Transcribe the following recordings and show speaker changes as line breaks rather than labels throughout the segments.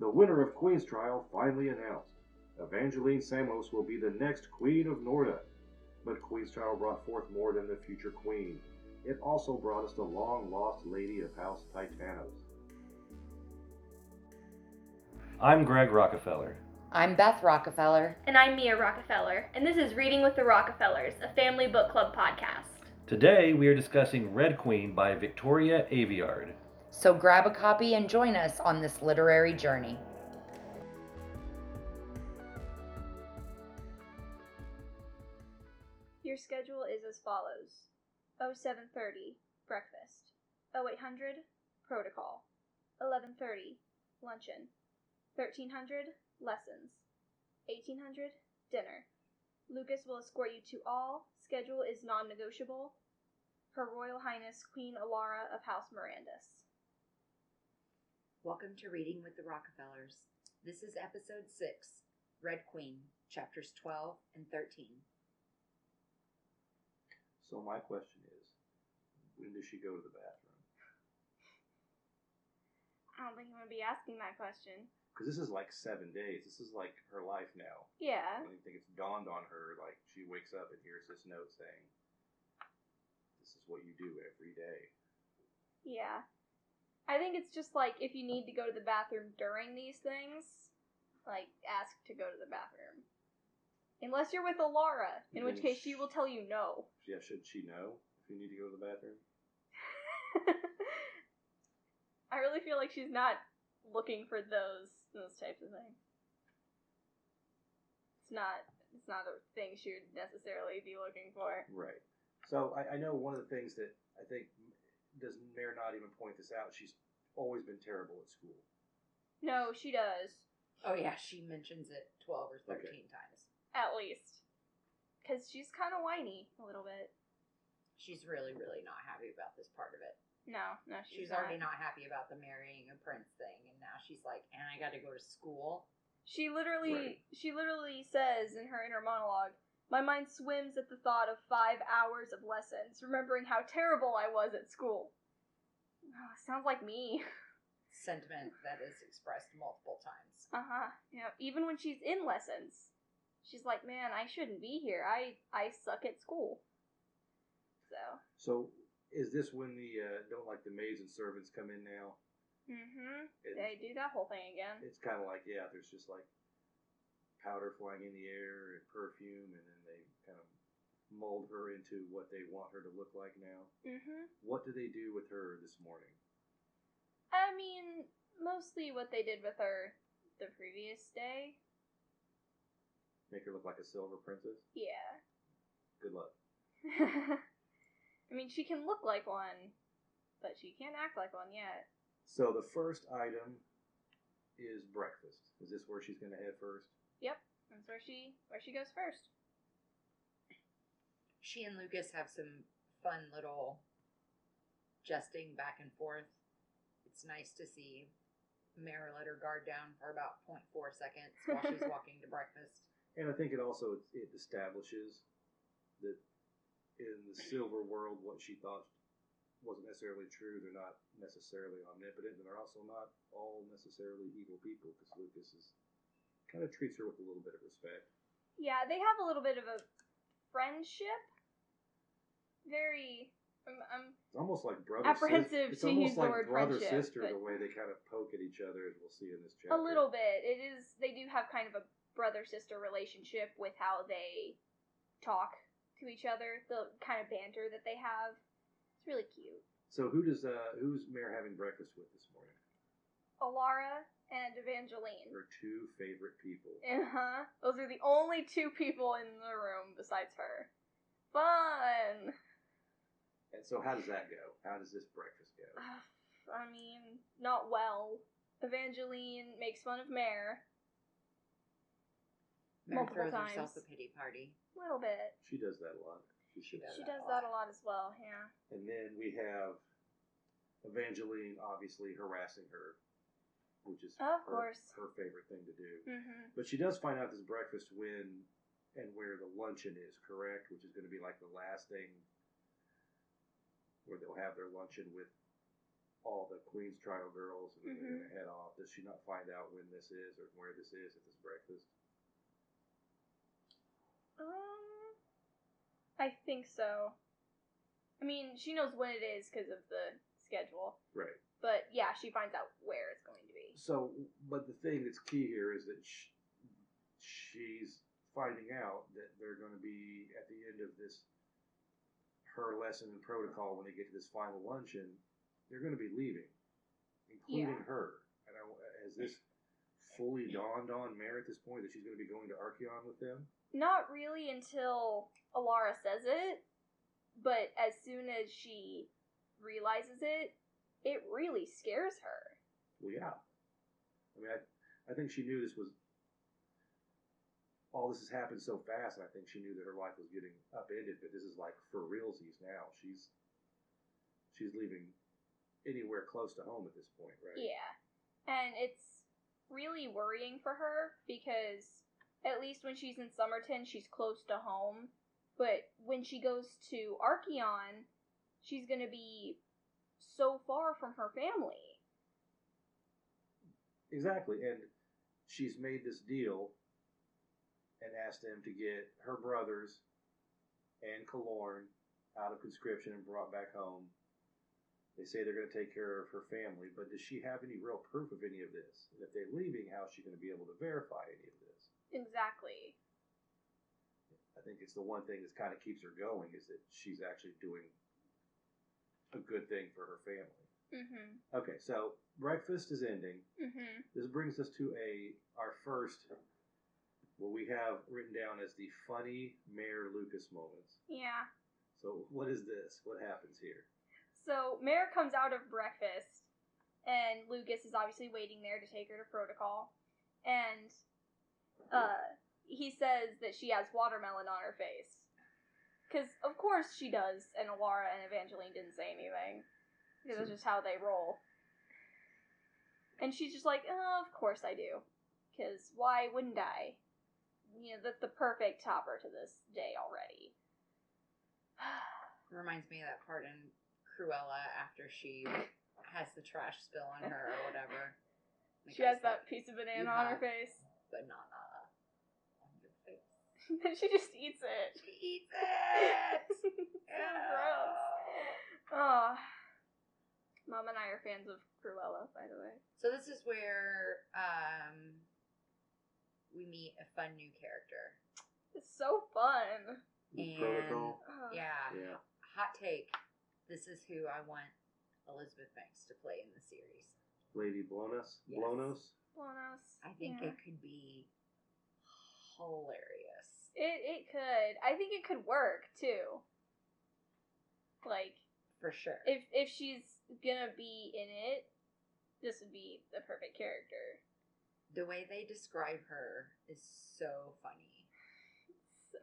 The winner of Queenstrial finally announced. Evangeline Samos will be the next Queen of Norta. But Queenstrial brought forth more than the future Queen. It also brought us the long lost lady of House Titanos.
I'm Greg Rockefeller.
I'm Beth Rockefeller.
And I'm Mia Rockefeller, and this is Reading with the Rockefellers, a family book club podcast.
Today we are discussing Red Queen by Victoria Aveyard.
So grab a copy and join us on this literary journey.
Your schedule is as follows. 0730 breakfast. 0800 protocol. 1130 luncheon. 1300 lessons. 1800 dinner. Lucas will escort you to all. Schedule is non-negotiable. Her royal highness queen Elara of house Merandus
Welcome to Reading with the Rockefellers. This is episode 6, Red Queen, chapters 12 and 13.
So my question is, when does she go to the bathroom?
i don't think i'm going to be asking that question
Because this is like seven days. This is like her life now.
yeah
I don't even think it's dawned on her. Like she wakes up and hears this note saying, "This is what you do every day."
Yeah. I think it's just like if you need to go to the bathroom during these things, like ask to go to the bathroom. Unless you're with Elara, in which case she
sh-
will tell you no.
Yeah, should she know if you need to go to the bathroom?
I really feel like she's not looking for those those types of things. It's not it's not a thing she would necessarily be looking for.
Right. So I, I know one of the things that I think does Mare not even point this out. She's always been terrible at school.
No, she does.
Oh, yeah, she mentions it 12 or 13 times.
At least. Because she's kind of whiny a little bit.
She's really, really not happy about this part of it.
No, no, she's,
She's already not happy about the marrying a prince thing, and now she's like, and I got to go to school.
She literally
Right.
she literally says in her inner monologue, My mind swims at the thought of five hours of lessons, remembering how terrible I was at school. Oh, sounds like me.
Sentiment that is expressed multiple times.
Uh-huh. You know, even when she's in lessons, she's like, Man, I shouldn't be here. I I suck at school. So
So is this when the uh, don't like the maids and servants come in now?
Mm-hmm.
It-
They do that whole thing again.
It's kind of like yeah, there's just like powder flying in the air and perfume, and then they kind of mold her into what they want her to look like now.
Mm-hmm.
What do they do with her this morning?
I mean, mostly what they did with her the previous day.
Make her look like a silver princess?
Yeah.
Good luck.
I mean, she can look like one, but she can't act like one yet.
So the first item is breakfast. Is this where she's going to head first?
Yep, that's where she where she goes first.
She and Lucas have some fun little jesting back and forth. It's nice to see Mara let her guard down for about 0.4 seconds while she's walking to breakfast.
And I think it also it establishes that in the silver world, what she thought wasn't necessarily true. They're not necessarily omnipotent, and they're also not all necessarily evil people. Because Lucas is kind of treats her with a little bit of respect.
Yeah, they have a little bit of a friendship. Very, I'm, I'm
It's almost like brother.
Apprehensive
sis- it's
to
almost
use the
like
word
brother
friendship,
sister
but-
the way they kind of poke at each other, as we'll see in this chapter.
a little bit. It is. They do have kind of a brother sister relationship with how they talk to each other. The kind of banter that they have. It's really cute.
So who does uh who's Mare having breakfast with this morning?
Elara and Evangeline.
Her two favorite people.
Uh huh. Those are the only two people in the room besides her. Fun.
And so how does that go? How does this breakfast go?
I mean, not well. Evangeline makes fun of Mare
Mary
Multiple
throws herself a pity party.
a little bit.
She does that a lot.
She does.
She
that
does
a
that
lot.
a lot as well. Yeah.
And then we have Evangeline obviously harassing her, which is
Of
her,
course.
her favorite thing to do.
Mm-hmm.
But she does find out this breakfast when and where the luncheon is, correct? Which is going to be like the last thing where they'll have their luncheon with all the Queenstrial girls and they're
Mhm.
gonna head off. Does she not find out when this is or where this is at this breakfast?
Um, I think so. I mean, she knows when it is because of the schedule.
Right.
But yeah, she finds out where it's going to.
So, but the thing that's key here is that sh- she's finding out that they're going to be at the end of this her lesson and protocol when they get to this final luncheon. They're going to be leaving, including
Yeah.
her. And I, has this fully dawned on Mare at this point that she's going to be going to Archeon with them?
Not really until Elara says it, but as soon as she realizes it, it really scares her.
Well, yeah. I mean, I, I think she knew this was all this has happened so fast, and I think she knew that her life was getting upended. But this is like for realsies now. She's she's leaving anywhere close to home at this point, right?
Yeah. And it's really worrying for her because at least when she's in Summerton, she's close to home. But when she goes to Archeon, she's going to be so far from her family.
Exactly, and she's made this deal and asked them to get her brothers and Kilorn out of conscription and brought back home. They say they're going to take care of her family, but does she have any real proof of any of this? And if they're leaving, how is she going to be able to verify any of this?
Exactly.
I think it's the one thing that kind of keeps her going is that she's actually doing a good thing for her family.
Mhm.
Okay, so breakfast is ending.
Mhm.
This brings us to a our first what we have written down as the funny Mare Lucas moments.
Yeah.
So what is this? What happens here?
So Mare comes out of breakfast, and Lucas is obviously waiting there to take her to protocol, and uh, he says that she has watermelon on her face, because of course she does, and Elara and Evangeline didn't say anything, because that's just how they roll. And she's just like, oh, of course I do, because why wouldn't I? You know, that's the perfect topper to this day already.
Reminds me of that part in Cruella after she has the trash spill on her or whatever. The
She has that piece of banana on her face.
banana on your face.
then she just eats it.
She eats it.
so gross. Oh. Mom and I are fans of Cruella, by the way.
So this is where um, we meet a fun new character.
It's so fun.
And
Protocol.
Yeah,
Yeah.
hot take. This is who I want Elizabeth Banks to play in the series.
Lady Blonos.
Yes.
Blonos.
Blonos.
I think
Yeah.
it could be hilarious.
It it could. I think it could work too. Like
For sure.
if if she's gonna be in it, this would be the perfect character.
the way they describe her is so funny.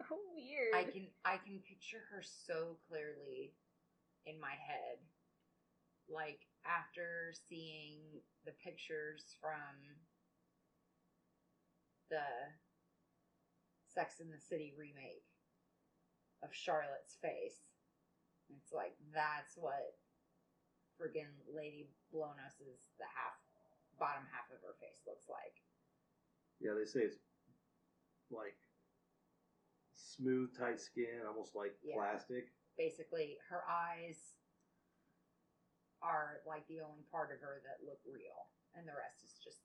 So weird.
I can I can picture her so clearly in my head. Like after seeing the pictures from the Sex in the City remake of Charlotte's face. It's like that's what friggin' Lady Blonos is the half bottom half of her face looks like.
Yeah, they say it's like smooth, tight skin, almost like
Yeah.
plastic.
basically her eyes are like the only part of her that look real and the rest is just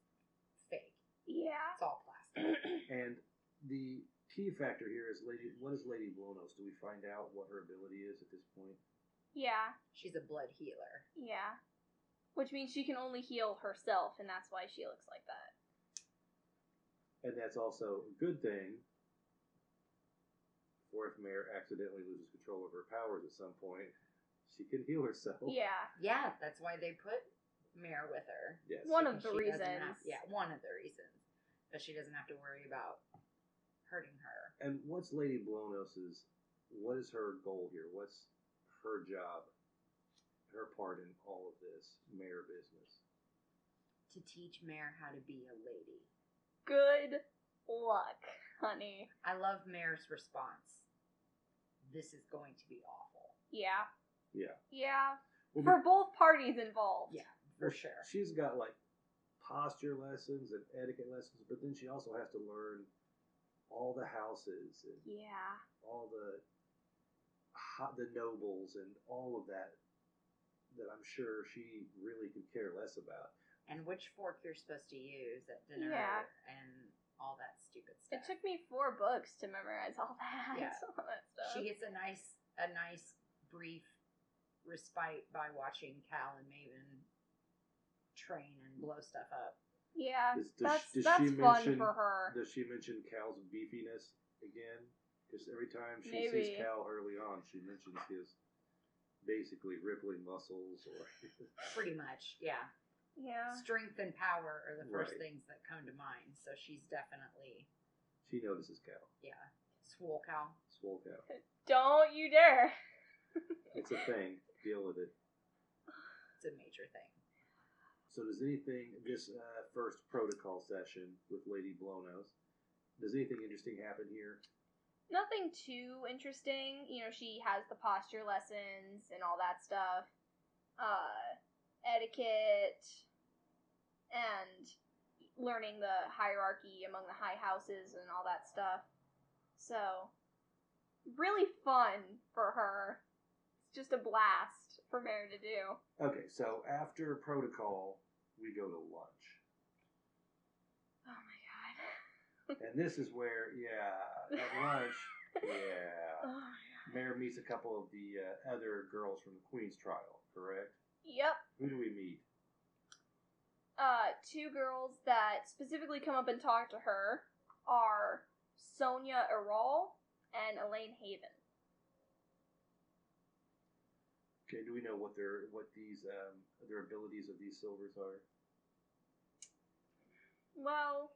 fake
yeah.
it's all plastic
And the key factor here is Lady. What is Lady Blonos? Do we find out what her ability is at this point?
Yeah.
she's a blood healer
Yeah. Which means she can only heal herself, and that's why she looks like that.
And that's also a good thing. For if Mare accidentally loses control of her powers at some point, she can heal herself.
Yeah.
yeah that's why they put Mare with her
Yes.
One of the
she doesn't have-
reasons.
yeah one of the reasons that she doesn't have to worry about hurting her
And what's Lady Blonos's? What is her goal here? What's her job? Her part in all of this Mare business.
to teach Mare how to be a lady
Good luck, honey.
I love Mare's response this is going to be awful
Yeah.
Yeah.
Yeah.
Well,
for both parties involved.
Yeah, for sure.
She's got like posture lessons and etiquette lessons, but then she also has to learn all the houses and
Yeah.
all the ho- the nobles and all of that that I'm sure she really could care less about.
And which fork you're supposed to use at dinner
Yeah.
and all that stupid stuff.
It took me four books to memorize all that.
Yeah.
all that stuff.
She gets a nice a nice brief respite by watching Cal and Maven train and blow stuff up.
yeah,
Does- does
that's
she- does
that's
she
fun
mention-
for her.
Does she mention Cal's beefiness again? Because every time she
Maybe.
sees Cal early on, she mentions his basically rippling muscles or
Pretty much, yeah.
Yeah.
Strength and power are the first
Right.
things that come to mind. So she's definitely,
she notices Cal.
yeah, swole Cal.
Swole Cal.
Don't you dare.
It's a thing. Deal with it.
It's a major thing.
So does anything this uh, first protocol session with Lady Blonos? Does anything interesting happen here?
Nothing too interesting. You know, she has the posture lessons and all that stuff. Uh, etiquette and learning the hierarchy among the high houses and all that stuff. So, really fun for her. It's just a blast for Mary to do.
Okay, so after protocol, we go to lunch,
Oh my god.
And this is where, yeah, at lunch, yeah,
Oh.
Mare meets a couple of the uh, other girls from the Queenstrial. Correct?
Yep.
Who do we meet?
uh, two girls that specifically come up and talk to her are Sonya Iral and Elane Haven.
Okay, do we know what their what these um, their abilities of these silvers are?
Well,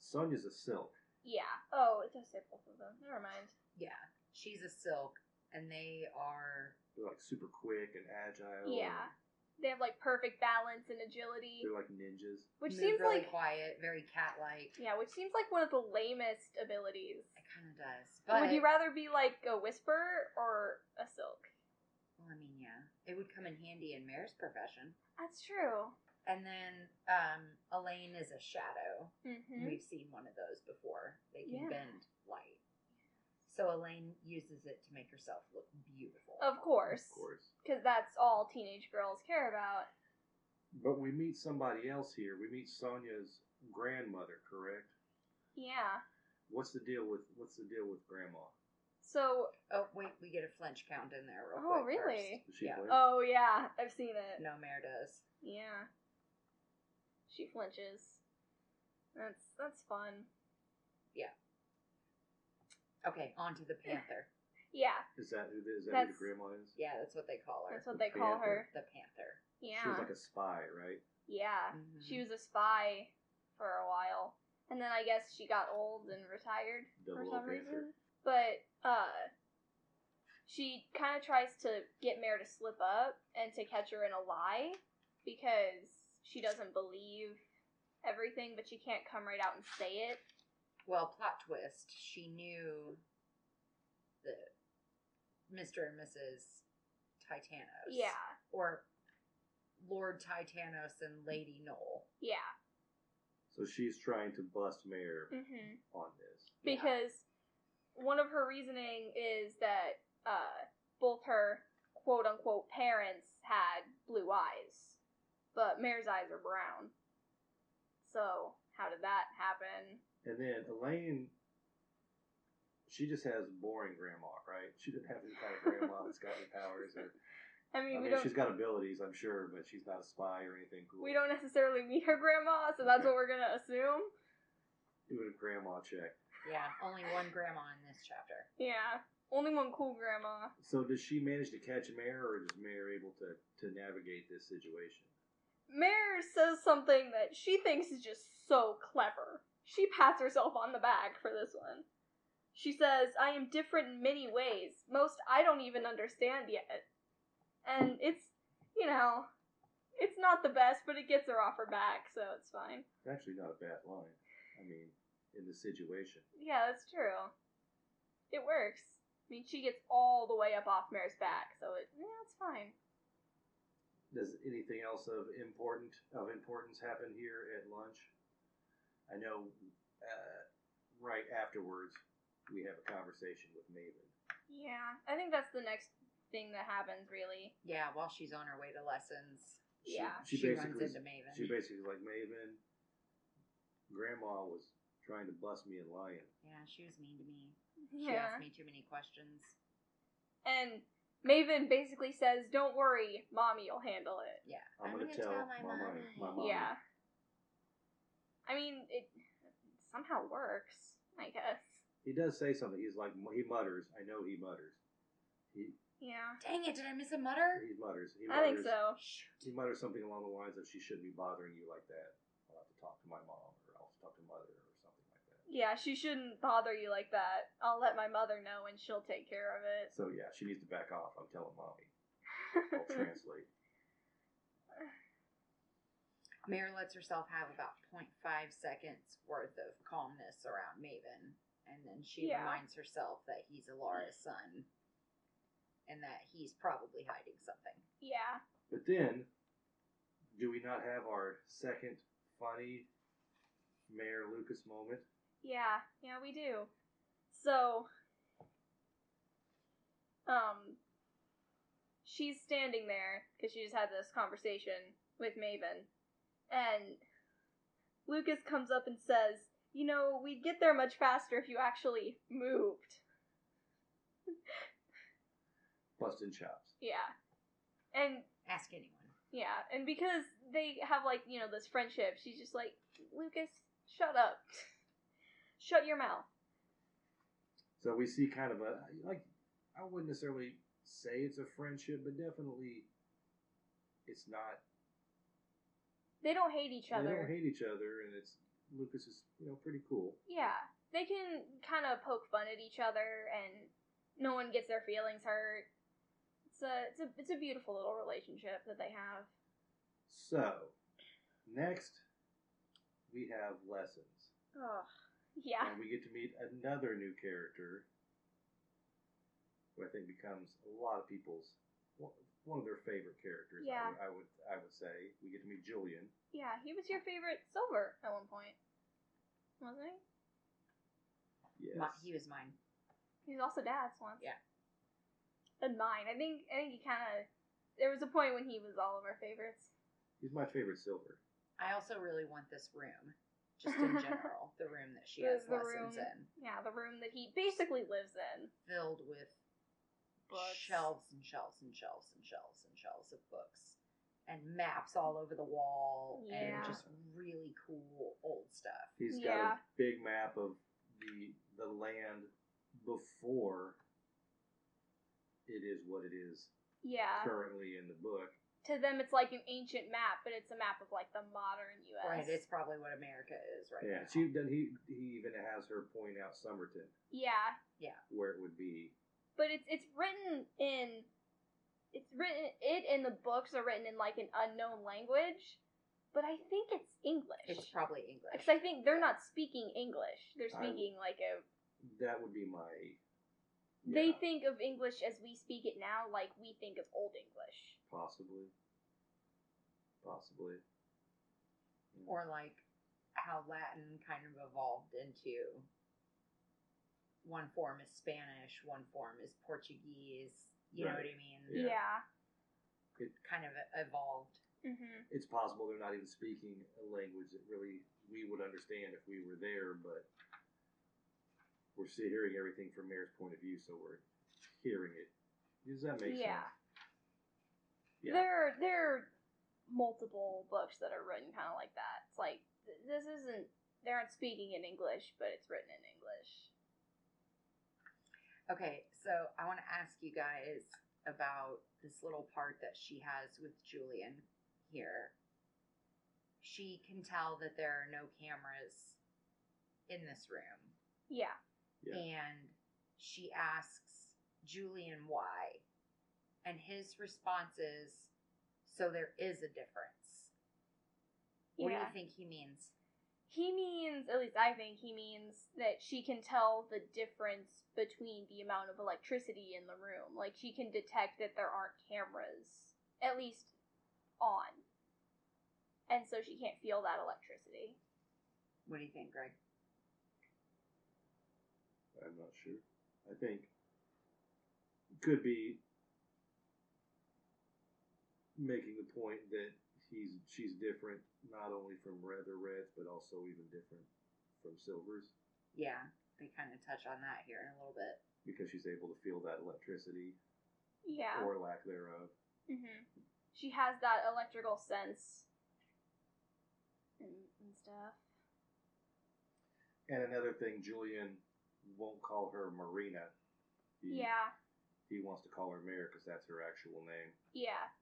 Sonya's a silk.
yeah. Oh, it does say both of them. Never mind.
Yeah, she's a silk, and they are
They're like super quick and agile.
Yeah. They have like perfect balance and agility,
They're like ninjas.
which
move
seems
really
like
quiet, very cat-like.
yeah, which seems like one of the lamest abilities.
It kind of does. But
Would you rather be like a whisper or a silk?
Well, I mean, yeah, it would come in handy in Mare's profession.
That's true.
And then um, Elane is a shadow.
Mm-hmm.
We've seen one of those before. They can
Yeah.
bend light. So Elane uses it to make herself look beautiful.
Of course,
Of course.
because that's all teenage girls care about.
But we meet somebody else here. We meet Sonya's grandmother, correct?
Yeah.
What's the deal with what's the deal with grandma?
So
Oh wait, we get a flinch count in there real
Oh,
quick.
really?
first.
She
yeah.
Oh yeah, I've seen it.
No, Mare does.
Yeah. She flinches. That's that's fun. Yeah.
Okay, on to the panther.
Yeah,
Is that who is that who
That's-
the grandma is?
Yeah, that's what they call her.
that's what
The
they call her.
The panther.
Yeah.
She was like a spy, right?
yeah.
Mhm.
She was a spy for a while. And then I guess she got old and retired for
Double
some
O panther.
reason. But uh she kind of tries to get Mare to slip up and to catch her in a lie because she doesn't believe everything, but she can't come right out and say it.
Well, plot twist. She knew the Mr. and Mrs. Titanos.
Yeah.
Or Lord Titanos and Lady Nolle.
Yeah.
So she's trying to bust Mare
hmm
on this.
Yeah.
because one of her reasoning is that uh, both her quote unquote parents had blue eyes, but Mare's eyes are brown. So how did that happen?
And then Elane, she just has boring grandma, right? She didn't have any kind of grandma that's got any powers. Or,
I
I
mean, we
mean,
don't
she's got abilities, I'm sure, but she's not a spy or anything cool.
we don't necessarily meet her grandma, so that's what we're gonna assume.
do a grandma check.
Yeah, only one grandma in this chapter.
Yeah, only one cool grandma.
So does she manage to catch Mare, or is Mare able to to navigate this situation?
Mare says something that she thinks is just so clever. She pats herself on the back for this one. She says, I am different in many ways. Most I don't even understand yet. And it's, you know, it's not the best, but it gets her off her back, so it's fine.
It's actually not a bad line. I mean, in the situation.
Yeah, that's true. It works. I mean, she gets all the way up off Mare's back, so it, yeah, it's fine.
Does anything else of important of importance happen here at lunch? I know uh, right afterwards we have a conversation with Maven.
Yeah, I think that's the next thing that happens, really.
Yeah, while she's on her way to lessons,
She-
Yeah.
she,
she, runs
basically
into Maven.
she basically was like Maven. Grandma was trying to bust me in lion.
yeah, she was mean to me. She
Yeah.
asked me too many questions.
And Maven basically says, "Don't worry, mommy will handle it."
Yeah,
I'm, gonna, tell, my mama, my mom.
Yeah. I mean, it somehow works, I guess.
He does say something. He's like he mutters. I know he mutters. He
Yeah,
Dang it! Did I miss a mutter?
he mutters. He
I think
mutters-
so.
He mutters something along the lines of "She shouldn't be bothering you like that." I'll have to talk to my mom, or I'll have to talk to mother, or something like that.
Yeah, she shouldn't bother you like that. I'll let my mother know and she'll take care of it.
So yeah, she needs to back off. I'm telling mommy. I'll translate.
Mare lets herself have about 0.5 seconds worth of calmness around Maven, and then she
Yeah.
reminds herself that he's Elara's son, and that he's probably hiding something.
yeah.
But then, do we not have our second funny Mare Lucas moment?
Yeah, yeah, we do. So, um, she's standing there because she just had this conversation with Maven, and Lucas comes up and says, "You know, we'd get there much faster if you actually moved."
Busting chops.
Yeah, and
Ask anyone.
yeah, and because they have like you know this friendship, she's just like, "Lucas, shut up, shut your mouth."
So we see kind of a like I wouldn't necessarily say it's a friendship, but definitely it's not.
They don't hate each other.
They don't hate each other, and it's Lucas is you know pretty cool.
Yeah, they can kind of poke fun at each other, and no one gets their feelings hurt. It's a it's a it's a beautiful little relationship that they have.
So next we have lessons,
Oh, yeah,
and we get to meet another new character, who I think becomes a lot of people's one of their favorite characters. I
Yeah.
would- I would I would say we get to meet Julian.
yeah. He was your favorite silver at one point, wasn't he?
Yes.
Mi- he was mine.
He was also dad's once.
Yeah.
And mine. I think I think he kind of. There was a point when he was all of our favorites.
He's my favorite silver.
I also really want this room, just in general, the room that she has
the
lessons
room.
in,
Yeah, the room that he basically lives in.
filled with
Books.
shelves and shelves and shelves and shelves and shelves of books and maps all over the wall
Yeah.
and just really cool old stuff.
He's got
Yeah.
a big map of the the land before it is what it is
Yeah.
currently in the book.
To them, it's like an ancient map, but it's a map of like the modern U.S.
Right, it's probably what America is right
Yeah,
now.
she then he he even has her point out Summerton
yeah, yeah,
where it would be.
but it's it's written in it's written it and the books are written in like an unknown language, but I think it's English.
It's probably English.
because I think they're not speaking English. They're
I-
speaking like a.
That would be my.
They think of English as we speak it now, like we think of Old English.
Possibly. Possibly. Yeah.
or like how Latin kind of evolved into one form is Spanish, one form is Portuguese. You know what I mean?
Yeah.
it Kind of evolved.
Mm-hmm.
it's possible they're not even speaking a language that really we would understand if we were there, but we're still hearing everything from Mare's point of view, so we're hearing it. Does that make
Yeah.
sense? Yeah.
There, there are multiple books that are written kind of like that. It's like th- this isn't. They aren't speaking in English, but it's written in English.
Okay, so I want to ask you guys about this little part that she has with Julian here. She can tell that there are no cameras in this room.
Yeah.
Yeah.
and she asks Julian why. And his response is, so there is a difference. What do you think he means?
He means, at least I think he means that she can tell the difference between the amount of electricity in the room. Like she can detect that there aren't cameras, at least on. And so she can't feel that electricity.
What do you think, Greg?
I'm not sure. I think it could be making the point that he's she's different not only from red or reds, but also even different from silvers
Yeah, they kind of touch on that here in a little bit.
because she's able to feel that electricity
Yeah.
or lack thereof.
hmm She has that electrical sense and, and stuff.
And another thing, Julian won't call her Marina. He,
Yeah,
He wants to call her Mare because that's her actual name.
yeah.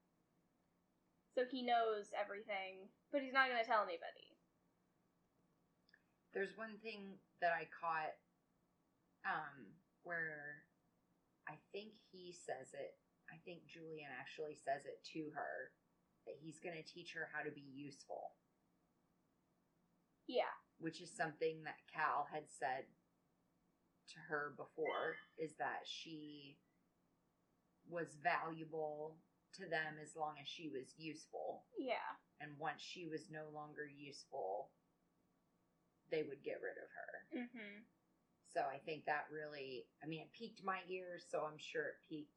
So he knows everything, but he's not going to tell anybody.
There's one thing that I caught um, where I think he says it. I think Julian actually says it to her that he's going to teach her how to be useful,
Yeah,
which is something that Cal had said to her before is that she was valuable to them as long as she was useful.
yeah,
And once she was no longer useful, they would get rid of her.
hmm
So I think that really, I mean, it piqued my ears, so I'm sure it piqued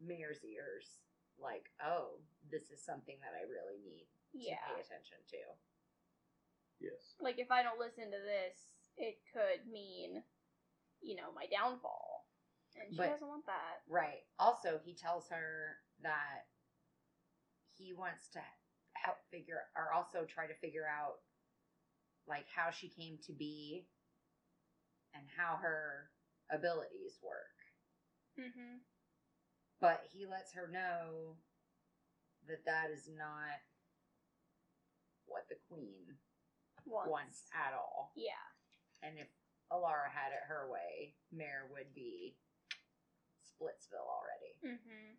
Mare's ears. Like, oh, this is something that I really need to pay attention to.
Yes.
Like if I don't listen to this, it could mean, you know, my downfall, and she
But-
doesn't want that.
Right. Also, he tells her that he wants to help figure, or also try to figure out, like, how she came to be and how her abilities work.
hmm
but he lets her know that that is not what the queen
Once.
wants at all.
Yeah.
And if Elara had it her way, Mare would be Splitsville already.
hmm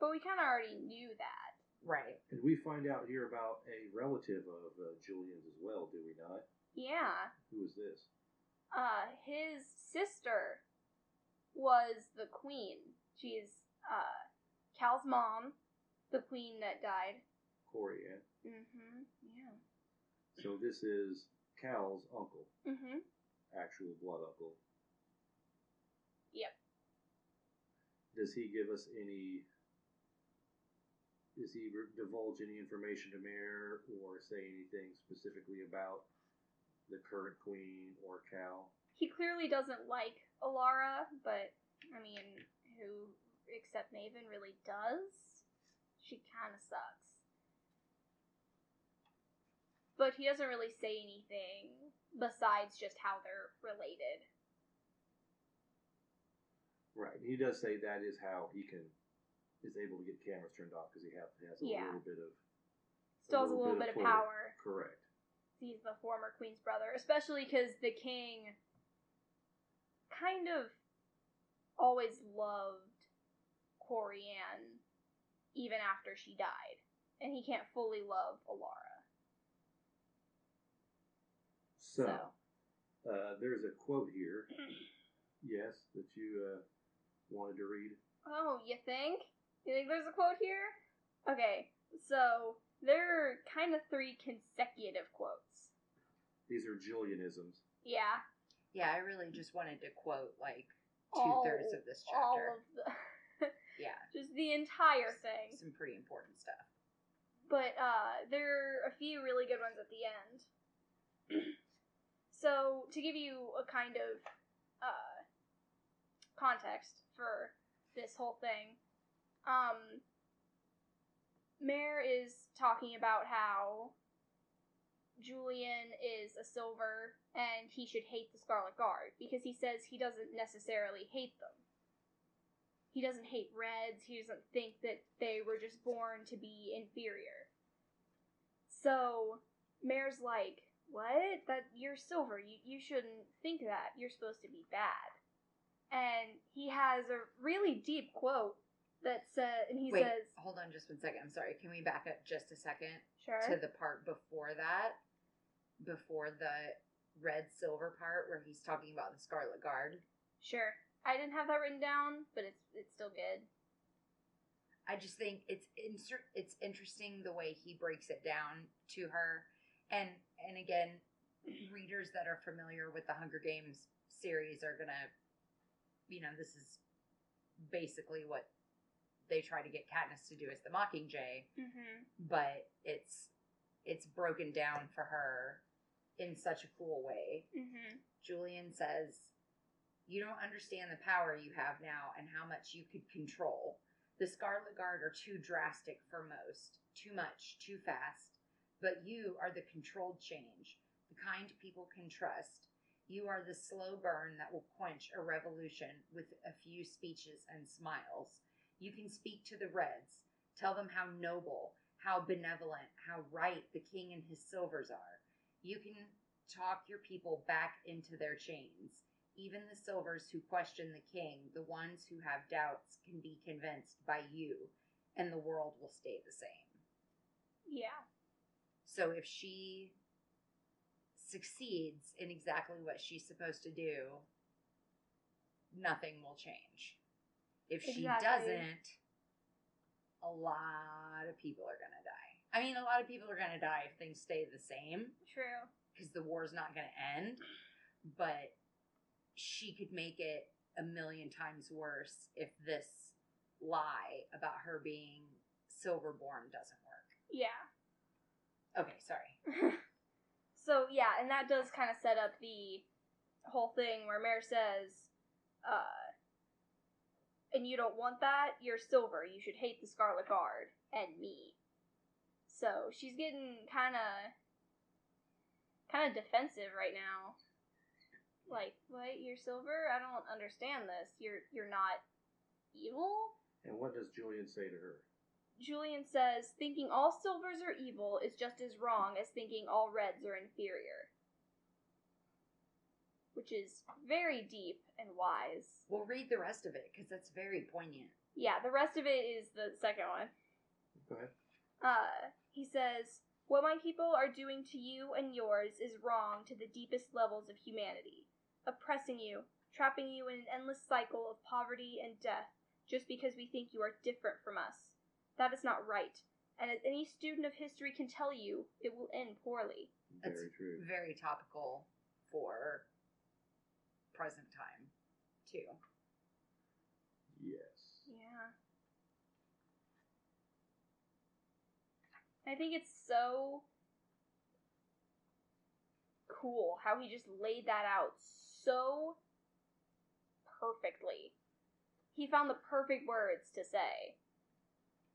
But we kind of already knew that.
Right.
And we find out here about a relative of uh, Julian's as well, do we not?
Yeah.
Who is this?
Uh, his sister was the queen. She's uh Cal's mom, the queen that died.
Coriane.
Mm-hmm. Yeah.
So this is Cal's uncle,
Mm-hmm.
actual blood uncle.
Yep.
Does he give us any? Does he divulge any information to Mare or say anything specifically about the current queen or Cal?
He clearly doesn't like Elara, but I mean, who except Maven really does? She kind of sucks. But he doesn't really say anything besides just how they're related.
Right. He does say that is how he can is able to get cameras turned off because he, have, has a
Yeah.
little bit of
Still has a little bit of
pull.
power.
Correct.
He's the former queen's brother, especially because the king kind of always loved Coriane even after she died, and he can't fully love Elara.
So,
So,
Uh, there's a quote here. yes, that you uh, wanted to read.
oh, you think? You think there's a quote here? Okay, so there are kind of three consecutive quotes.
These are Julianisms.
Yeah,
Yeah, I really just wanted to quote like two
All-
thirds of this
all
chapter.
of the,
yeah.
just the entire thing.
Some pretty important stuff.
but uh, there are a few really good ones at the end. so to give you a kind of uh, context for this whole thing, um, Mare is talking about how Julian is a silver and he should hate the Scarlet Guard because he says he doesn't necessarily hate them. He doesn't hate Reds. He doesn't think that they were just born to be inferior. So Mare's like, "What? That you're silver. You you shouldn't think that. You're supposed to be bad." And he has a really deep quote that says, and he
Wait,
says,
hold on just one second. I'm sorry. Can we back up just a second
"Sure."
to the part before that? Before the red silver part where he's talking about the Scarlet Guard.
Sure. I didn't have that written down, but it's it's still good.
I just think it's insert it's interesting the way he breaks it down to her, and and again, readers that are familiar with the Hunger Games series are gonna, you know, this is basically what they try to get Katniss to do as the Mockingjay,
Mm-hmm.
but it's it's broken down for her in such a cool way.
Mm-hmm.
Julian says, You don't understand the power you have now and how much you could control. The Scarlet Guard are too drastic for most, too much, too fast. But you are the controlled change, the kind people can trust. You are the slow burn that will quench a revolution with a few speeches and smiles. You can speak to the Reds, tell them how noble, how benevolent, how right the king and his silvers are. You can talk your people back into their chains. Even the silvers who question the king, the ones who have doubts, can be convinced by you, and the world will stay the same.
Yeah.
So if she succeeds in exactly what she's supposed to do, nothing will change. If she
Exactly.
doesn't, a lot of people are going to die. I mean, a lot of people are going to die if things stay the same
True.
because the war's not going to end. But she could make it a million times worse if this lie about her being silverborn doesn't work.
Yeah.
Okay, sorry.
so yeah, and that does kind of set up the whole thing where Mare says, uh, and you don't want that, you're silver. You should hate the Scarlet Guard and me. So she's getting kind of, kind of defensive right now. Like, what? You're silver? I don't understand this. You're you're not evil.
And what does Julian say to her?
Julian says, thinking all silvers are evil is just as wrong as thinking all reds are inferior. Which is very deep and wise.
We'll read the rest of it because that's very poignant.
Yeah, the rest of it is the second one.
Go ahead.
Uh, he says, What my people are doing to you and yours is wrong to the deepest levels of humanity, oppressing you, trapping you in an endless cycle of poverty and death just because we think you are different from us. That is not right, and as any student of history can tell you, it will end poorly.
That's
Very true.
Very topical for present time, too.
Yes.
Yeah. I think it's so cool how he just laid that out so perfectly. He found the perfect words to say.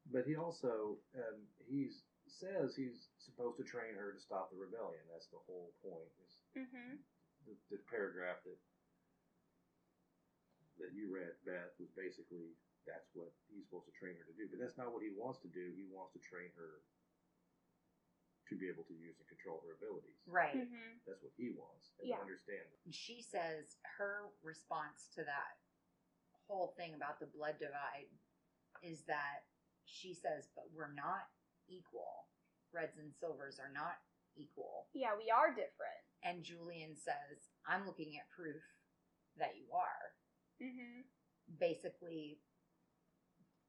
But he also um, he's says he's supposed to train her to stop the rebellion. That's the whole point. Is
Mm-hmm.
the, the paragraph that that you read, Beth, was basically that's what he's supposed to train her to do. But that's not what he wants to do. He wants to train her to be able to use and control her abilities.
Right.
Mm-hmm.
That's what he wants. And
Yeah.
understand.
And She says her response to that whole thing about the blood divide is that she says, but we're not equal. Reds and silvers are not equal.
Yeah, we are different.
And Julian says, I'm looking at proof that you are.
Mm-hmm.
Basically,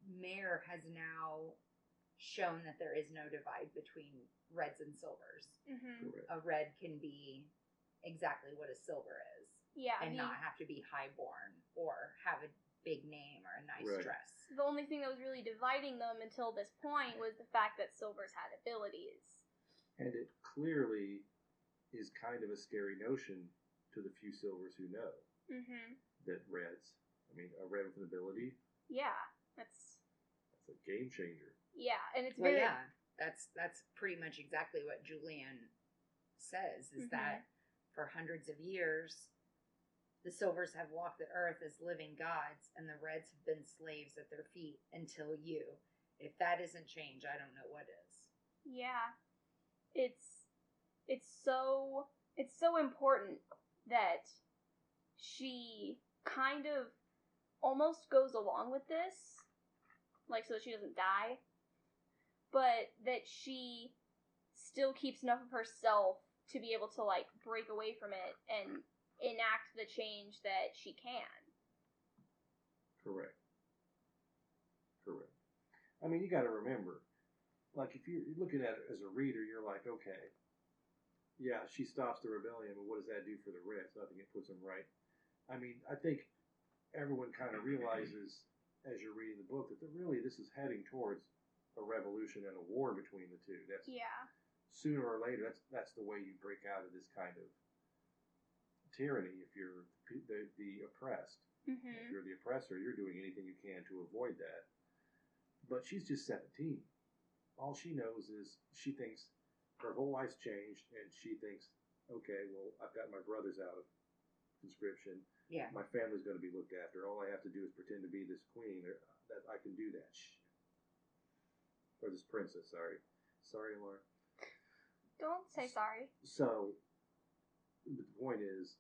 Mare has now shown that there is no divide between reds and silvers.
Mm-hmm.
A red can be exactly what a silver is
Yeah,
and
the,
not have to be highborn or have a big name or a nice
Right.
dress.
The only thing that was really dividing them until this point was the fact that silvers had abilities.
And it clearly is kind of a scary notion to the few silvers who know
Mm-hmm.
that reds. I mean, a red with an ability,
Yeah, that's
that's a game changer.
yeah, and it's
Well,
very
yeah, that's that's pretty much exactly what Julian says. Is
Mhm.
that for hundreds of years, the Silvers have walked the earth as living gods, and the Reds have been slaves at their feet until you. If that isn't change, I don't know what is.
Yeah. It's it's so it's so important that she kind of almost goes along with this like so that she doesn't die but that she still keeps enough of herself to be able to like break away from it and enact the change that she can.
Correct. Correct. I mean, you got to remember, like if you're looking at it as a reader, you're like, okay, yeah, she stops the rebellion, but what does that do for the rest? Nothing. It puts them right. I mean, I think everyone kind of realizes as you're reading the book that really this is heading towards a revolution and a war between the two. That's
Yeah.
sooner or later. That's that's the way you break out of this kind of tyranny. If you're the the oppressed, if
Mhm.
you're the oppressor, you're doing anything you can to avoid that. But she's just 17. All she knows is she thinks her whole life's changed, and she thinks, okay, well, I've got my brothers out of conscription.
Yeah.
My family's going to be looked after. All I have to do is pretend to be this queen, or that I can do that. Shh. Or this princess. Sorry, sorry, Laura.
Don't say sorry.
So, the point is,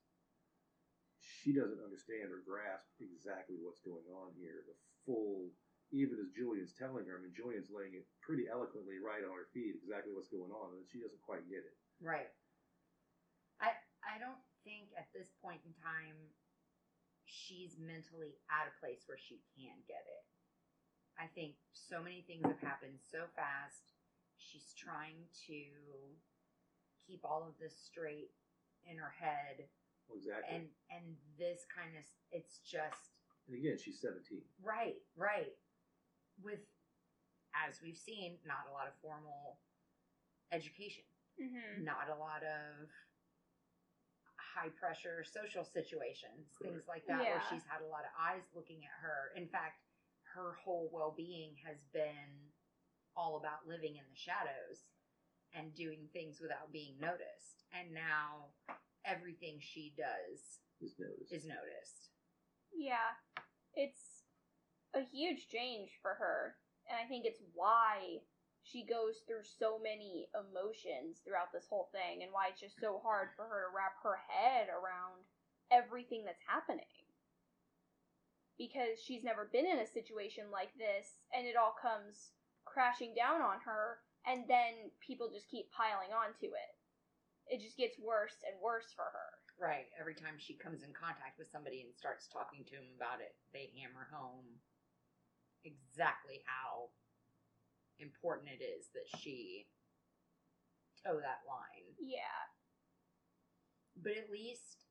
she doesn't understand or grasp exactly what's going on here. The full, even as Julian's telling her, I mean, Julian's laying it pretty eloquently right on her feet exactly what's going on, and she doesn't quite get it.
Right. I I don't think at this point in time she's mentally at a place where she can get it. I think so many things have happened so fast. She's trying to keep all of this straight in her head
exactly.
and and this kind of it's just
and again, she's 17.
Right, right. With, as we've seen, not a lot of formal education,
Mhm.
not a lot of high pressure social situations, things like that, where she's had a lot of eyes looking at her. In fact, her whole well being has been all about living in the shadows and doing things without being noticed. And now everything she does
Is noticed.
is noticed.
Yeah. It's a huge change for her. And I think it's why she goes through so many emotions throughout this whole thing and why it's just so hard for her to wrap her head around everything that's happening. Because she's never been in a situation like this and it all comes crashing down on her and then people just keep piling onto it. It just gets worse and worse for her.
Right. Every time she comes in contact with somebody and starts talking to him about it, they hammer home exactly how important it is that she toe that line.
Yeah.
But at least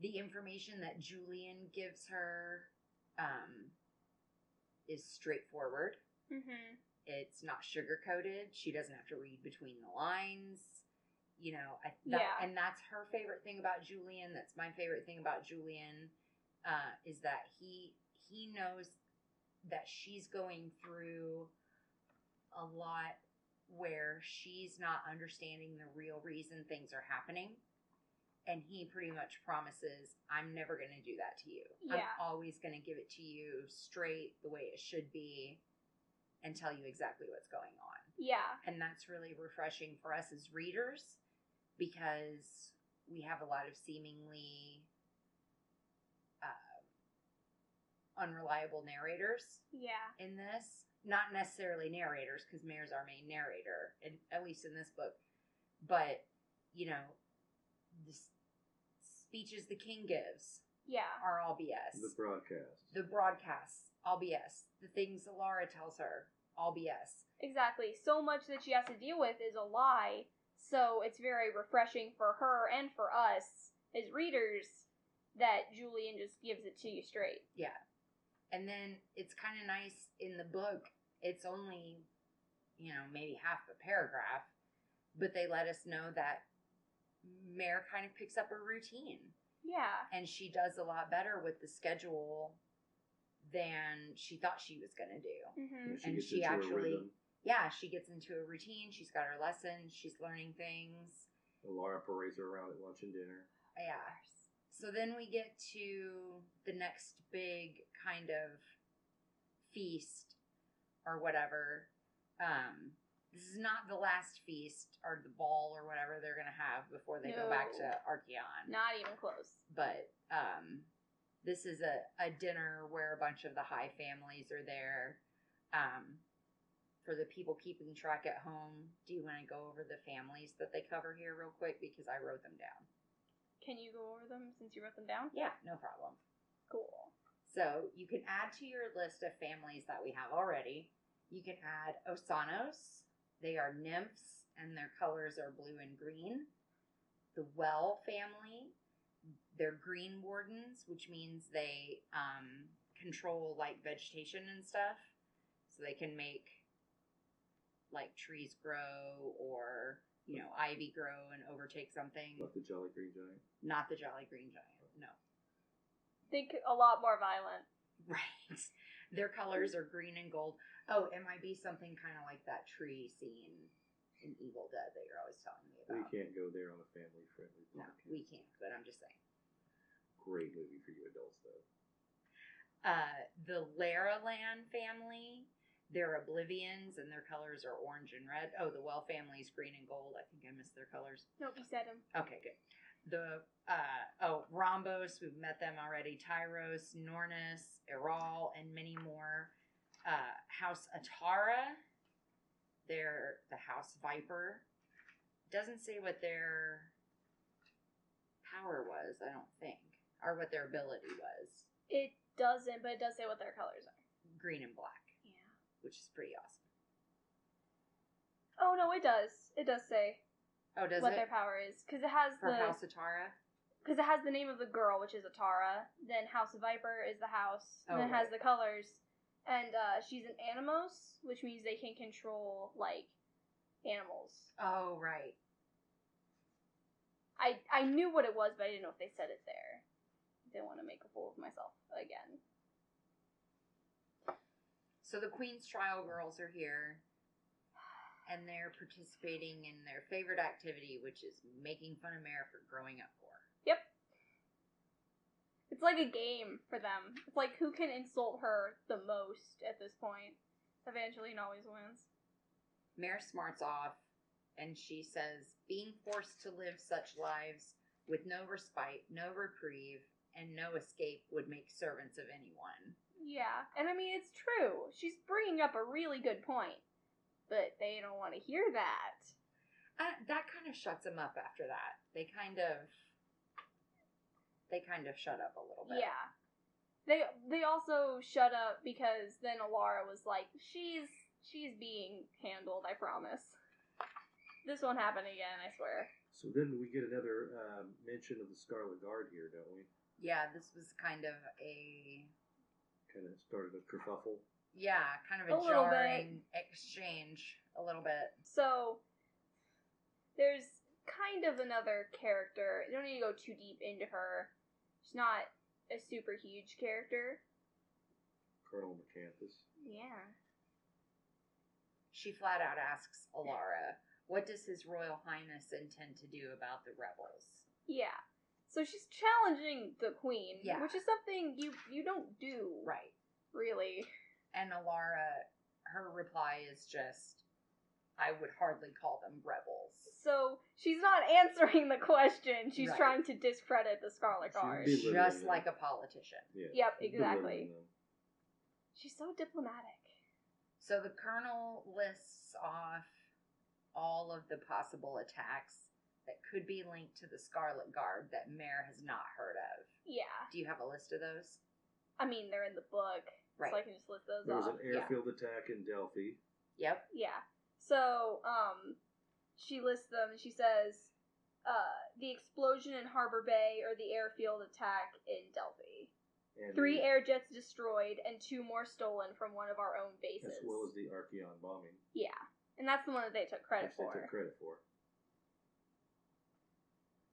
the information that Julian gives her um, is straightforward.
Mhm.
It's not sugar coated. She doesn't have to read between the lines. You know, I, that,
Yeah.
and that's her favorite thing about Julian. That's my favorite thing about Julian uh, is that he he knows that she's going through a lot where she's not understanding the real reason things are happening. And he pretty much promises, I'm never going to do that to you.
Yeah.
I'm always going to give it to you straight the way it should be and tell you exactly what's going on.
Yeah.
And that's really refreshing for us as readers because we have a lot of seemingly uh, unreliable narrators
Yeah.
in this. Not necessarily narrators, because Mare's our main narrator, in, at least in this book. But, you know, the s- speeches the king gives
Yeah.
are all BS.
The broadcast.
The broadcasts, all BS. The things Elara tells her, all BS.
Exactly. So much that she has to deal with is a lie. So it's very refreshing for her and for us as readers that Julian just gives it to you straight.
Yeah. And then it's kind of nice in the book. It's only, you know, maybe half a paragraph, but they let us know that Mare kind of picks up a routine
Yeah.
and she does a lot better with the schedule than she thought she was going to do.
hmm
She
and she actually- Yeah, she gets into a routine. She's got her lessons. She's learning things.
And Elara parades her around at lunch and dinner.
Yeah. So then we get to the next big kind of feast or whatever. Um, this is not the last feast or the ball or whatever they're gonna have before they go back to Archeon.
Not even close.
But um, this is a, a dinner where a bunch of the high families are there. Um, for the people keeping track at home, do you want to go over the families that they cover here real quick because I wrote them down?
Can you go over them since you wrote them down?
Yeah, no problem.
Cool.
So you can add to your list of families that we have already. You can add Osanos. They are nymphs, and their colors are blue and green. The Welle family. They're green wardens, which means they um, control like vegetation and stuff, so they can make like trees grow or you know ivy grow and overtake something.
Like the Jolly Green Giant.
Not the Jolly Green Giant. No.
Think a lot more violent.
Right. Their colors are green and gold. Oh, it might be something kind of like that tree scene in Evil Dead that you're always telling me
We
about.
can't go there on a family friendly
No,
podcast.
we can't, but I'm just saying.
Great movie for you adults, though.
Uh, the Land family, they're Oblivions and their colors are orange and red. Oh, the Welle family's green and gold. I think I missed their colors.
Nope, you said them.
Okay, good. The uh oh, Rhambos, we've met them already. Tyros, Nornus, Iral, and many more. Uh House Atara. They're the House Viper. Doesn't say what their power was, I don't think. Or what their ability was.
It doesn't, but it does say what their colors are.
Green and black,
Yeah.
which is pretty awesome.
Oh no, it does. It does say
Oh, does
what
it?
their power is because it has
For
the
House Atara?
because it has the name of the girl, which is Atara. Then House Viper is the house.
Oh,
and then it has the colors, and uh, she's an Animos, which means they can control like animals.
Oh, right.
I I knew what it was, but I didn't know if they said it there. Didn't want to make a fool of myself again.
So the Queenstrial girls are here, and they're participating in their favorite activity, which is making fun of Mare for growing up poor. Yep.
It's like a game for them. It's like who can insult her the most at this point. Evangeline always wins.
Mare smarts off, and she says, "Being forced to live such lives with no respite, no reprieve, and no escape would make servants of anyone."
Yeah, and I mean it's true. She's bringing up a really good point, but they don't want to hear that.
Uh, that kind of shuts them up after that. They kind of, they kind of shut up a little bit.
Yeah. They they also shut up because then Elara was like, "She's she's being handled, I promise." This won't happen again, I swear.
So then we get another um, mention of the Scarlet Guard here, don't we?
Yeah, this was kind of a
Kind of started a kerfuffle.
Yeah, kind of
A
a,
little bit.
jarring exchange, a little bit.
So there's kind of another character. You don't need to go too deep into her. She's not a super huge character.
Colonel Macanthos.
Yeah.
She flat out asks Elara, "What does His Royal Highness intend to do about the rebels?"
Yeah. So she's challenging the queen,
Yeah.
which is something you you don't do,
Right.
really.
And Elara, her reply is just, "I would hardly call them rebels."
So she's not answering the question. She's
Right.
trying to discredit the Scarlet
She's
Guard.
Just
them.
like a politician.
Yeah.
Yep, exactly. She's so diplomatic.
So the colonel lists off all of the possible attacks that could be linked to the Scarlet Guard that Mare has not heard of.
Yeah.
Do you have a list of those?
I mean, they're in the book,
Right.
so I can just list those
There was
off.
an
yeah.
airfield attack in Delphi.
Yep.
Yeah. So, um, she lists them and she says, uh, the explosion in Harbor Bay or the airfield attack in Delphi.
And
Three
the-
air jets destroyed and two more stolen from one of our own bases.
As well as the Archeon bombing.
yeah. And that's the one that they took credit
which they
for.
took credit for.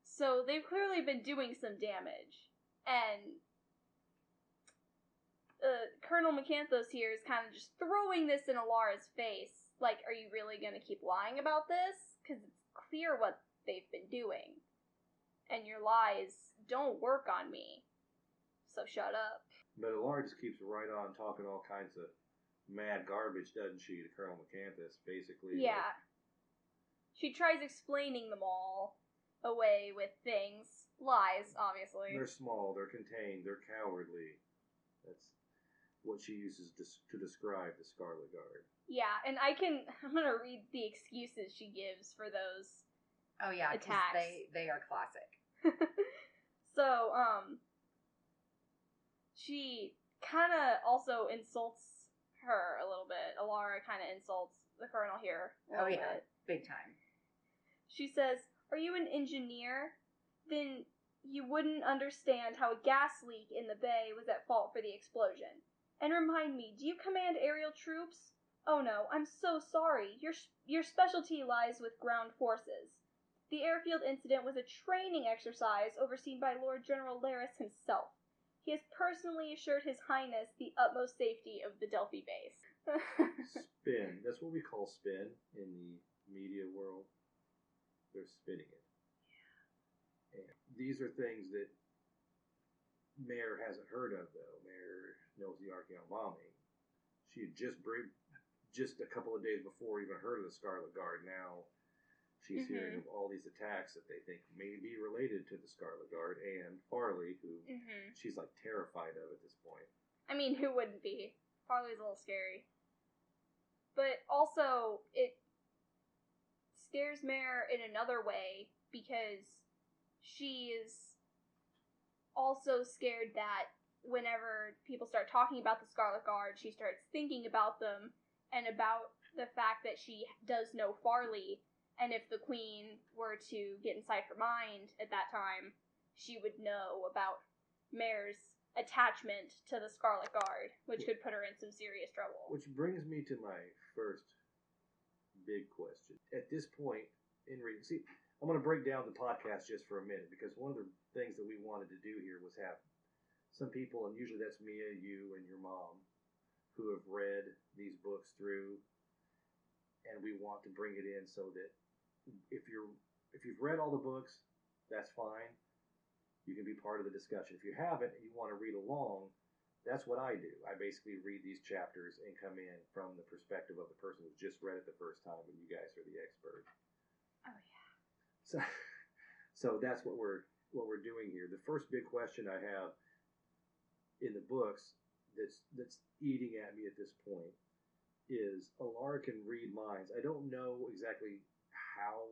So they've clearly been doing some damage. And uh, Colonel Macanthos here is kind of just throwing this in Elara's face. Like, are you really going to keep lying about this? Because it's clear what they've been doing. And your lies don't work on me. So shut up.
But Elara just keeps right on talking all kinds of mad garbage, doesn't she, to Colonel Macanthos, basically. like,
Yeah. She tries explaining them all away with things. Lies, obviously.
they're small, they're contained, they're cowardly. That's what she uses des- to describe the Scarlet Guard.
Yeah, and I can. I'm gonna read the excuses she gives for those.
Oh yeah,
Attacks.
they they are classic.
so, um, she kind of also insults her a little bit. Elara kind of insults the colonel here. a
Oh yeah,
bit.
big time.
She says, Are you an engineer? Then you wouldn't understand how a gas leak in the bay was at fault for the explosion. And remind me, do you command aerial troops? Oh no, I'm so sorry. Your, your specialty lies with ground forces. The airfield incident was a training exercise overseen by Lord General Laris himself. He has personally assured His Highness the utmost safety of the Delphi base.
Spin. That's what we call spin in the media world. They're spinning it. And these are things that Mare hasn't heard of, though. Mare knows the Archeon bombing. She had just br- just a couple of days before even heard of the Scarlet Guard. Now she's
Mhm.
hearing of all these attacks that they think may be related to the Scarlet Guard and Farley, who
mm-hmm.
she's like terrified of at this point.
I mean, who wouldn't be? Farley's a little scary. But also, it scares Mare in another way because she is also scared that whenever people start talking about the Scarlet Guard, she starts thinking about them and about the fact that she does know Farley. And if the Queen were to get inside her mind at that time, she would know about Mare's attachment to the Scarlet Guard, which could put her in some serious trouble.
Which brings me to my first big question. At this point in reading, see, I'm going to break down the podcast just for a minute because one of the things that we wanted to do here was have some people, and usually that's Mia, you, and your mom, who have read these books through, and we want to bring it in so that if you're if you've read all the books, that's fine. You can be part of the discussion. If you haven't and you want to read along, that's what I do. I basically read these chapters and come in from the perspective of the person who's just read it the first time, and you guys are the expert.
Oh yeah.
So, so that's what we're what we're doing here. The first big question I have in the books that's that's eating at me at this point is Elara can read minds. I don't know exactly how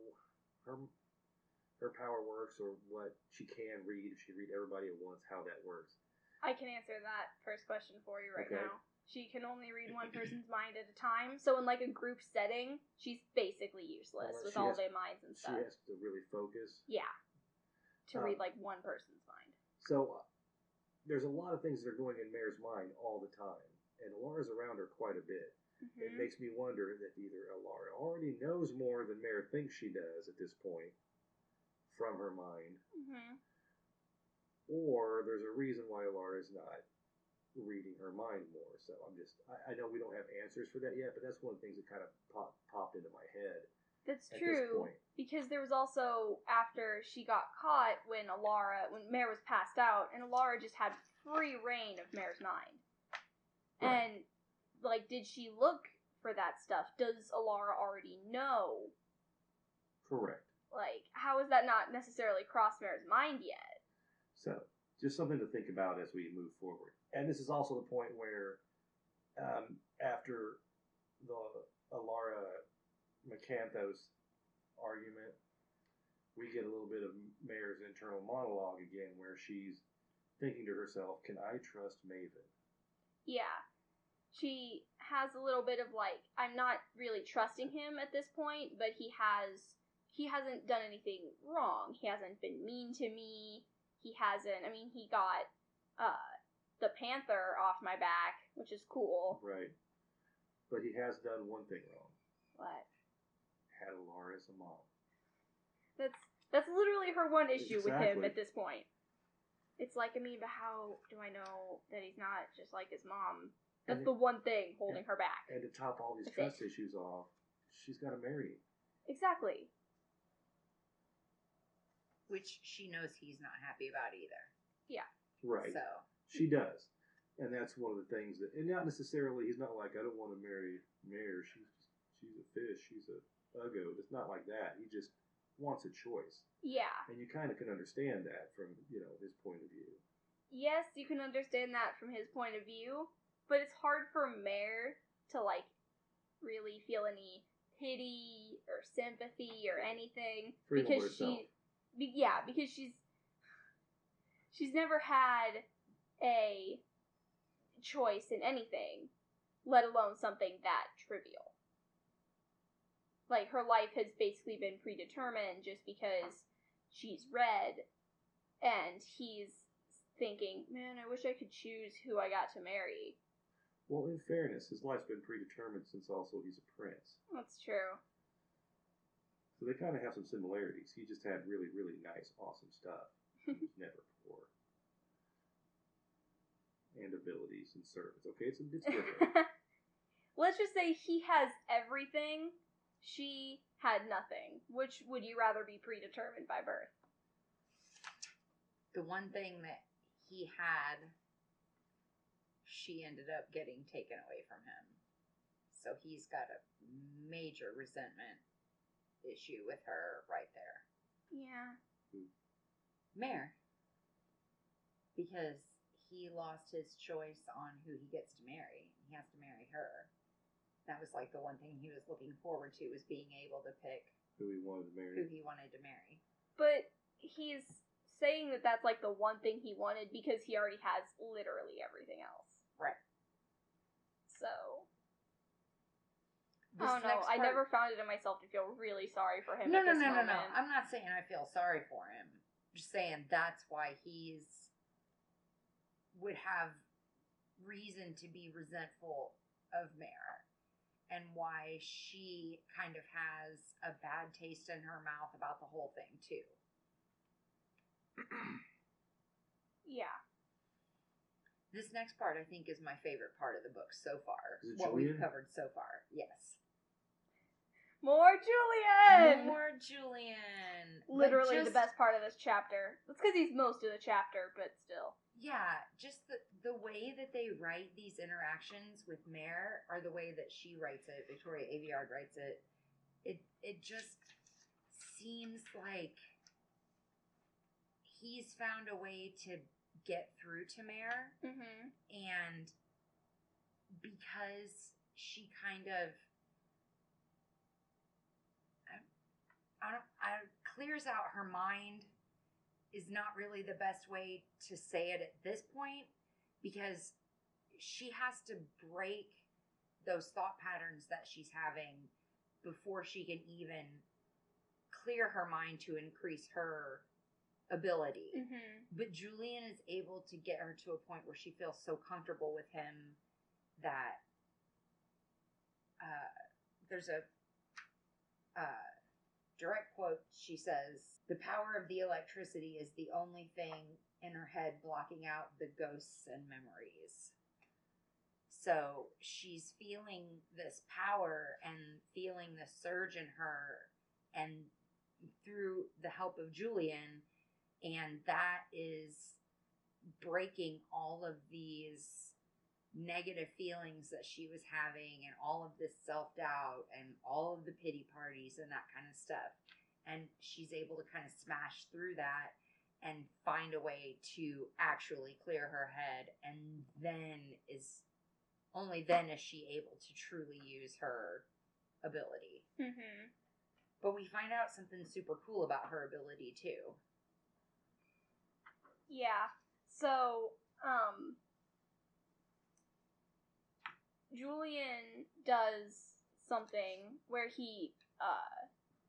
her her power works or what she can read if she read everybody at once. How that works.
I can answer that first question for you right
Okay.
now. She can only read one person's mind at a time, so in like a group setting, she's basically useless
Unless
with all
has-
their minds and stuff She
has to really focus.
Yeah. To
Um,
read like one person's mind.
So uh, there's a lot of things that are going in Mare's mind all the time, and Elara's around her quite a bit. It
Mhm.
makes me wonder that either Elara already knows more than Mare thinks she does at this point from her mind,
Mhm.
or there's a reason why Elara is not reading her mind more. So I'm just, I, I know we don't have answers for that yet, but that's one of the things that kind of pop, popped into my head
That's true. Because there was also after she got caught when Elara when Mare was passed out and Elara just had free reign of Mare's mind.
Right.
And like did she look for that stuff? Does Elara already know?
Correct.
Like how is that not necessarily crossed mind yet?
So, just something to think about as we move forward. And this is also the point where, um, after the Elara Macanthos argument, we get a little bit of Mare's internal monologue again, where she's thinking to herself, "Can I trust Maven?"
Yeah. She has a little bit of like I'm not really trusting him at this point, but he has he hasn't done anything wrong. He hasn't been mean to me. He hasn't I mean he got uh the panther off my back, which is cool.
Right. But he has done one thing wrong:
But
had Elara as a mom.
that's that's literally her one issue with him at this point. It's like I mean, but how do I know that he's not just like his mom? That's
And
the one thing holding her back.
And to top all these
That's
trust
it.
issues off, she's got to marry him.
Exactly.
Which she knows he's not happy about either. Yeah.
Right.
So
She does, and that's one of the things that, and not necessarily. He's not like I don't want to marry Mare. She's she's a fish. She's a uggo. It's not like that. He just wants a choice,
Yeah.
and you kind of can understand that from you know his point of view.
yes, you can understand that from his point of view, but it's hard for Mare to like really feel any pity or sympathy or anything because she, be, yeah, because she's she's never had a choice in anything. let alone something that trivial. Like her life has basically been predetermined just because she's red, and he's thinking, man, I wish I could choose who I got to marry.
Well, in fairness, his life's been predetermined since also he's a prince.
That's true.
So they kind of have some similarities. He just had really, really nice, awesome stuff. He was never poor. And abilities and service. Okay, it's, a it's different.
Let's just say he has everything. She had nothing. Which would you rather be predetermined by birth?
The one thing that he had, she ended up getting taken away from him. So he's got a major resentment issue with her right there.
Yeah.
Mare. Because he lost his choice on who he gets to marry. He has to marry her. That was like the one thing he was looking forward to was being able to pick
Who he wanted to marry.
who he wanted to marry.
But he's saying that that's like the one thing he wanted because he already has literally everything else. So,
This oh,
I don't I
part-
never found it in myself to feel really sorry for him.
No,
at
no,
this
no, no, no. I'm not saying I feel sorry for him. Just saying that's why he's would have reason to be resentful of Mare and why she kind of has a bad taste in her mouth about the whole thing too.
Yeah.
This next part I think is my favorite part of the book so far.
Is it
what we've covered so far. Yes.
More Julian.
More Julian. But
Literally the best part of this chapter. It's because he's most of the chapter, but still.
Yeah, just the the way that they write these interactions with Mare, or the way that she writes it, Victoria Aveyard writes it, it it just seems like he's found a way to get through to Mare,
Mm-hmm.
and because she kind of I, I don't I clears out her mind is not really the best way to say it at this point because she has to break those thought patterns that she's having before she can even clear her mind to increase her ability.
Mm-hmm.
But Julian is able to get her to a point where she feels so comfortable with him that uh, there's a uh, direct quote. She says, The power of the electricity is the only thing in her head blocking out the ghosts and memories. So she's feeling this power and feeling the surge in her, and through the help of Julian, and that is breaking all of these negative feelings that she was having and all of this self-doubt and all of the pity parties and that kind of stuff. And she's able to kind of smash through that and find a way to actually clear her head. And then is only then is she able to truly use her ability.
Mm-hmm.
but we find out something super cool about her ability too
Yeah. So, um, Julian does something where he uh,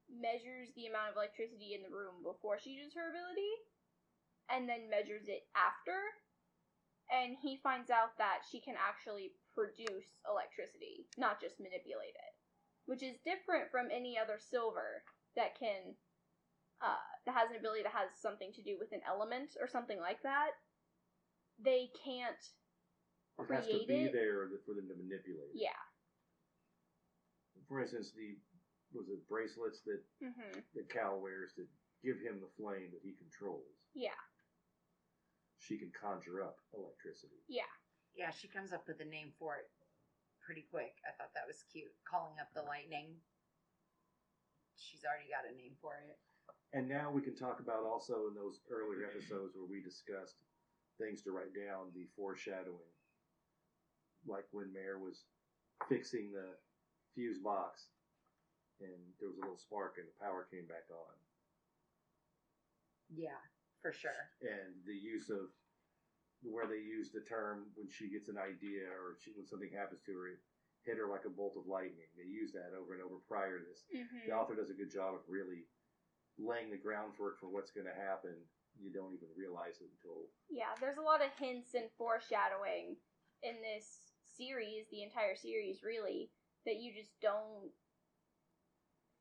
measures the amount of electricity in the room before she uses her ability, and then measures it after. And he finds out that she can actually produce electricity, not just manipulate it, which is different from any other silver that can uh, that has an ability that has something to do with an element or something like that. They can't
It has to be
it.
there for them to manipulate. it.
Yeah.
For instance, the was it bracelets that
hmm
that Cal wears that give him the flame that he controls.
Yeah.
She can conjure up electricity.
Yeah.
yeah she comes up with a name for it pretty quick i thought that was cute calling up the lightning she's already got a name for it
And now we can talk about also in those earlier episodes where we discussed things to write down, the foreshadowing. Like when Mare was fixing the fuse box and there was a little spark and the power came back on.
yeah for sure
And the use of where they use the term when she gets an idea or she, when something happens to her, it hit her like a bolt of lightning. They use that over and over prior to this.
Mhm.
The author does a good job of really laying the groundwork for what's going to happen. You don't even realize it until
Yeah, there's a lot of hints and foreshadowing in this series, the entire series, really, that you just don't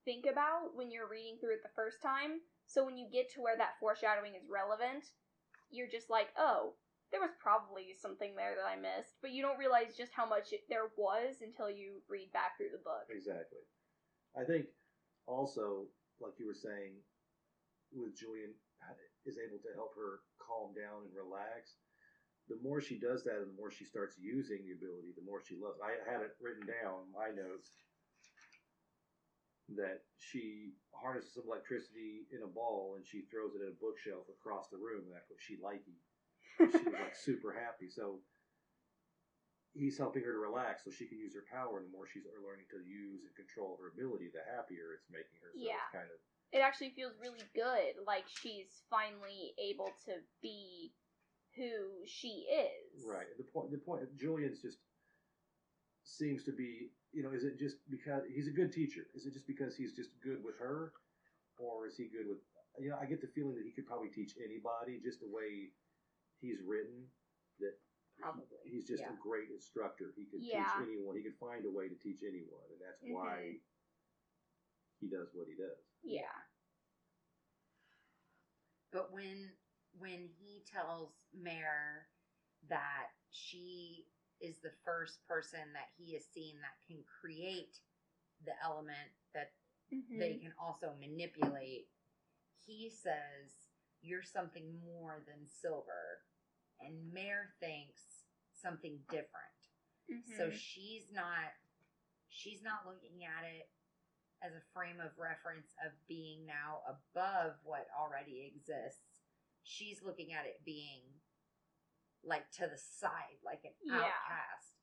think about when you're reading through it the first time. So when you get to where that foreshadowing is relevant, you're just like, oh, there was probably something there that I missed, but you don't realize just how much it, there was until you read back through the book.
Exactly. I think also, like you were saying, with Julian is able to help her calm down and relax. The more she does that, and the more she starts using the ability, the more she loves. I had it written down in my notes that she harnesses some electricity in a ball and she throws it at a bookshelf across the room, that's what she liked. She was like super happy. So he's helping her to relax so she can use her power. And the more she's learning to use and control her ability, the happier it's making her. So
Yeah.
it's kind of
It actually feels really good, like she's finally able to be who she is.
right. The point. The point. Julian's just seems to be. You know, is it just because he's a good teacher? Is it just because he's just good with her, or is he good with? You know, I get the feeling that he could probably teach anybody just the way he's written. That
Probably,
he's just
yeah.
a great instructor. He could
Yeah.
teach anyone. He could find a way to teach anyone, and that's why
Mhm.
he does what he does.
Yeah.
But when when he tells Mare that she is the first person that he has seen that can create the element that
Mhm.
they can also manipulate, he says, You're something more than silver. And Mare thinks something different. So
Mhm.
she's not she's not looking at it as a frame of reference of being now above what already exists. She's looking at it being like to the side, like an
Yeah.
outcast.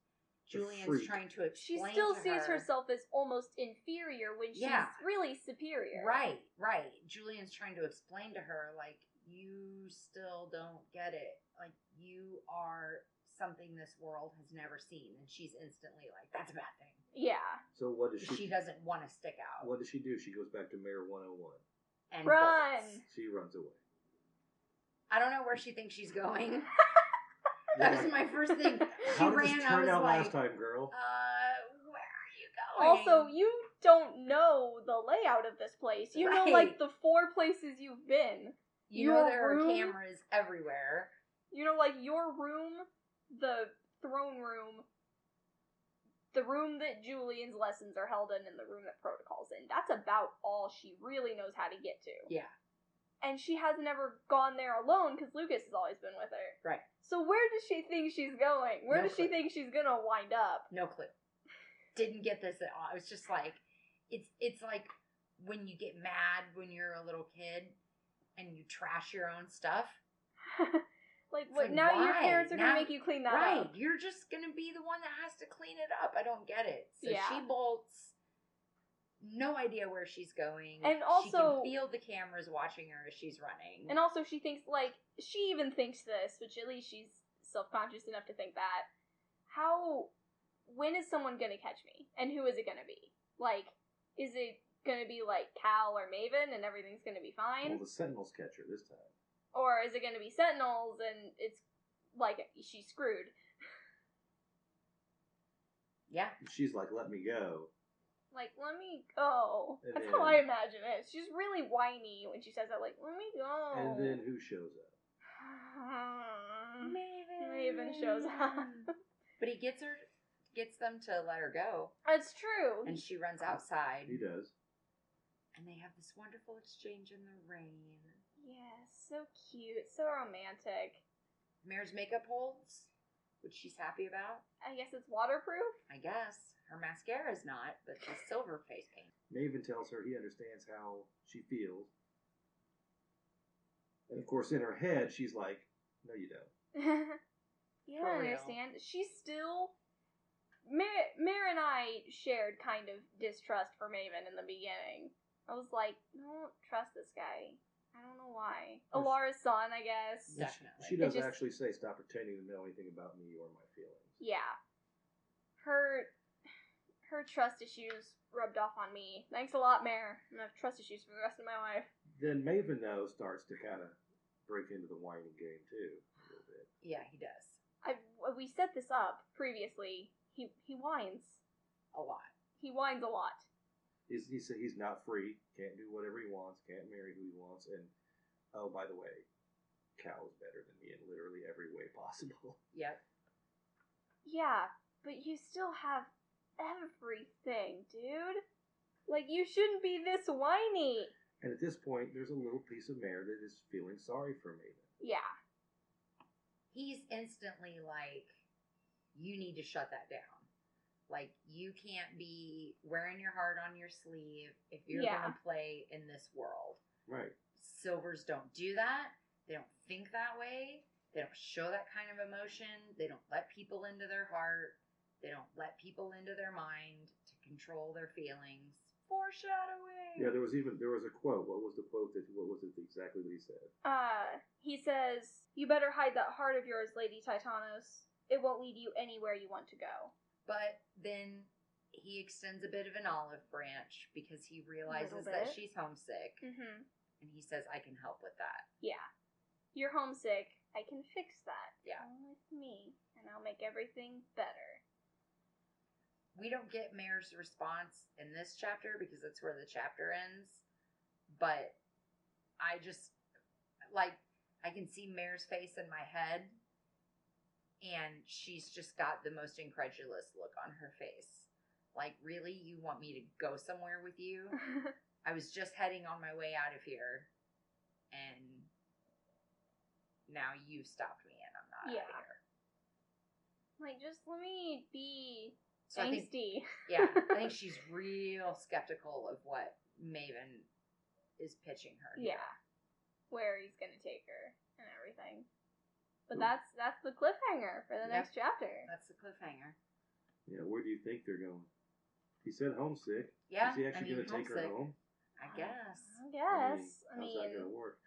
Julian's trying to explain.
she still
to
sees
her,
herself as almost inferior when she's
Yeah.
really superior.
Right, right. Julian's trying to explain to her, like, you still don't get it. Like, you are something this world has never seen. And she's instantly like, that's a bad thing.
Yeah.
So what does she?
She doesn't want to stick out.
What does she do? She goes back to Mare 101.
And
Run!
bolts.
She runs away.
I don't know where she thinks she's going.
You're
that was my first thing. She
How did
ran.
this
I
turn
was
out
like,
last time, girl?
uh, where are you going?
Also, you don't know the layout of this place. You know,
Right.
like, the four places you've been.
you know
your
there are
room-
cameras everywhere.
You know, like, your room, the throne room, the room that Julian's lessons are held in, and the room that Protocol's in. That's about all she really knows how to get to.
Yeah,
And she hasn't ever gone there alone because Lucas has always been with her.
right.
So where does she think she's going? Where
No
does she think she's gonna wind up?
No clue. Didn't get this at all. It was just like it's it's like when you get mad when you're a little kid and you trash your own stuff.
like, what?
like,
now your parents are gonna make you clean that
right.
up.
You're just gonna be the one that has to clean it up. I don't get it. So
Yeah.
she bolts. No idea where she's going.
And
she
also-
can feel the cameras watching her as she's running.
And also, she thinks like she even thinks this, which at least she's self conscious enough to think that. How? When is someone gonna catch me? And who is it gonna be? Like, is it gonna be like Cal or Maven, and everything's gonna be fine?
Well, the Sentinels catch her this time.
Or is it going to be Sentinels and it's like she's screwed?
yeah.
She's like, "Let me go."
Like, let me go.
And
That's
then-
how I imagine it. She's really whiny when she says that, like, let me go.
And then who shows up?
Maven.
Maven shows up.
But he gets her, gets them to let her go,
That's true.
and she runs outside,
He does.
and they have this wonderful exchange in the rain.
Yeah, so cute, so romantic.
Mare's makeup holds, which she's happy about.
I guess it's waterproof.
I guess her mascara is not, but the silver face paint.
Maven tells her he understands how she feels. And of course, in her head, she's like, "No, you don't."
you
For
don't
real.
understand. She's still. Mare, Mare and I shared kind of distrust for Maven in the beginning. I was like, don't trust this guy. I don't know why.
Or-
Elara's son, I guess.
Yeah.
Definitely.
She does
just-
actually say, "Stop pretending to know anything about me or my feelings."
Yeah. Her her trust issues rubbed off on me. Thanks a lot, Mare. I'm gonna have trust issues for the rest of my life.
Then Maven though starts to kind of break into the whining game too a little bit.
Yeah, he does
I we set this up previously. He he whines.
a lot.
He whines a lot.
He's, he said he's not free, can't do whatever he wants, can't marry who he wants, and oh by the way, Cal is better than me in literally every way possible.
Yep.
Yeah, but you still have everything, dude. Like you shouldn't be this whiny.
And at this point, there's a little piece of Mare that is feeling sorry for Maven.
Yeah.
He's instantly like, you need to shut that down. Like, you can't be wearing your heart on your sleeve if you're
Yeah.
going to play in this world.
Right.
Silvers don't do that. They don't think that way. They don't show that kind of emotion. They don't let people into their heart. They don't let people into their mind to control their feelings. Foreshadowing.
Yeah, there was even there was a quote. What was the quote that what was it exactly that he said?
Uh, he says, "You better hide that heart of yours, Lady Titanos. It won't lead you anywhere you want to go."
But then he extends a bit of an olive branch because he realizes that she's homesick.
Mm-hmm.
And he says, I can help with that.
Yeah. You're homesick. I can fix that.
Yeah.
Come with me, and I'll make everything better.
We don't get Mare's response in this chapter because that's where the chapter ends. But I just, like, I can see Mare's face in my head. And she's just got the most incredulous look on her face. Like, really? You want me to go somewhere with you? I was just heading on my way out of here, and now you stopped me, and I'm not out
Yeah.
of here.
like, just let me be
So I think,
angsty.
yeah, I think she's real skeptical of what Maven is pitching her. here.
yeah, where he's gonna take her and everything. But that's that's the cliffhanger for the
Yep.
next chapter.
that's the cliffhanger.
Yeah, where do you think they're going? He said homesick.
Yeah,
Is he
I
actually
mean,
going to take her
homesick,
home?
I guess.
I guess. I
how's
mean,
that going to work?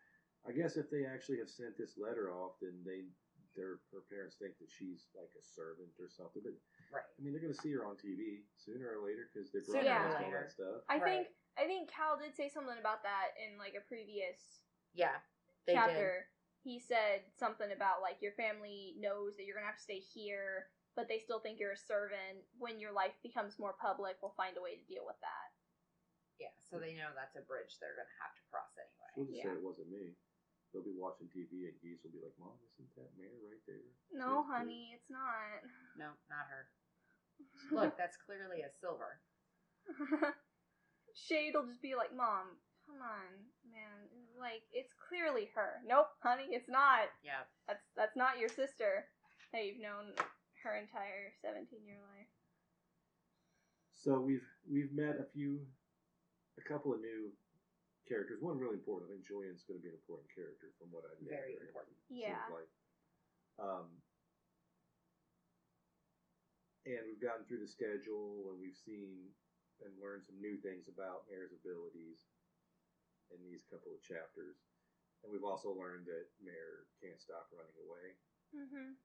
I guess if they actually have sent this letter off, then they, their her parents think that she's like a servant or something. But
Right.
I mean, they're going to see her on TV sooner or later because they're
Sooner
or
broadcasting all
later.
that stuff.
I
Right.
think I think Cal did say something about that in like a previous
Yeah, they did.
chapter. He said something about like your family knows that you're gonna have to stay here, but they still think you're a servant. When your life becomes more public, we'll find a way to deal with that.
Yeah, so they know that's a bridge they're going to have to cross anyway.
She'll just
Yeah.
say it wasn't me. They'll be watching TV and Gisa will be like, "Mom, isn't that Mare right there?"
No,
Yeah, yeah.
honey, it's not.
No, not her. Look, that's clearly a silver.
Shade'll just be like, "Mom, come on, man. Like, it's clearly her." Nope, honey, it's not.
Yeah.
That's that's not your sister that you've known her entire 17 year life.
So we've we've met a few, a couple of new characters. One really important. I think Julian's going to be an important character from what I've
Very
gathered.
important.
Yeah.
like. Um, and we've gotten through the schedule, and we've seen and learned some new things about Mare's abilities in these couple of chapters. And we've also learned that Mare can't stop running away,
Mm-hmm.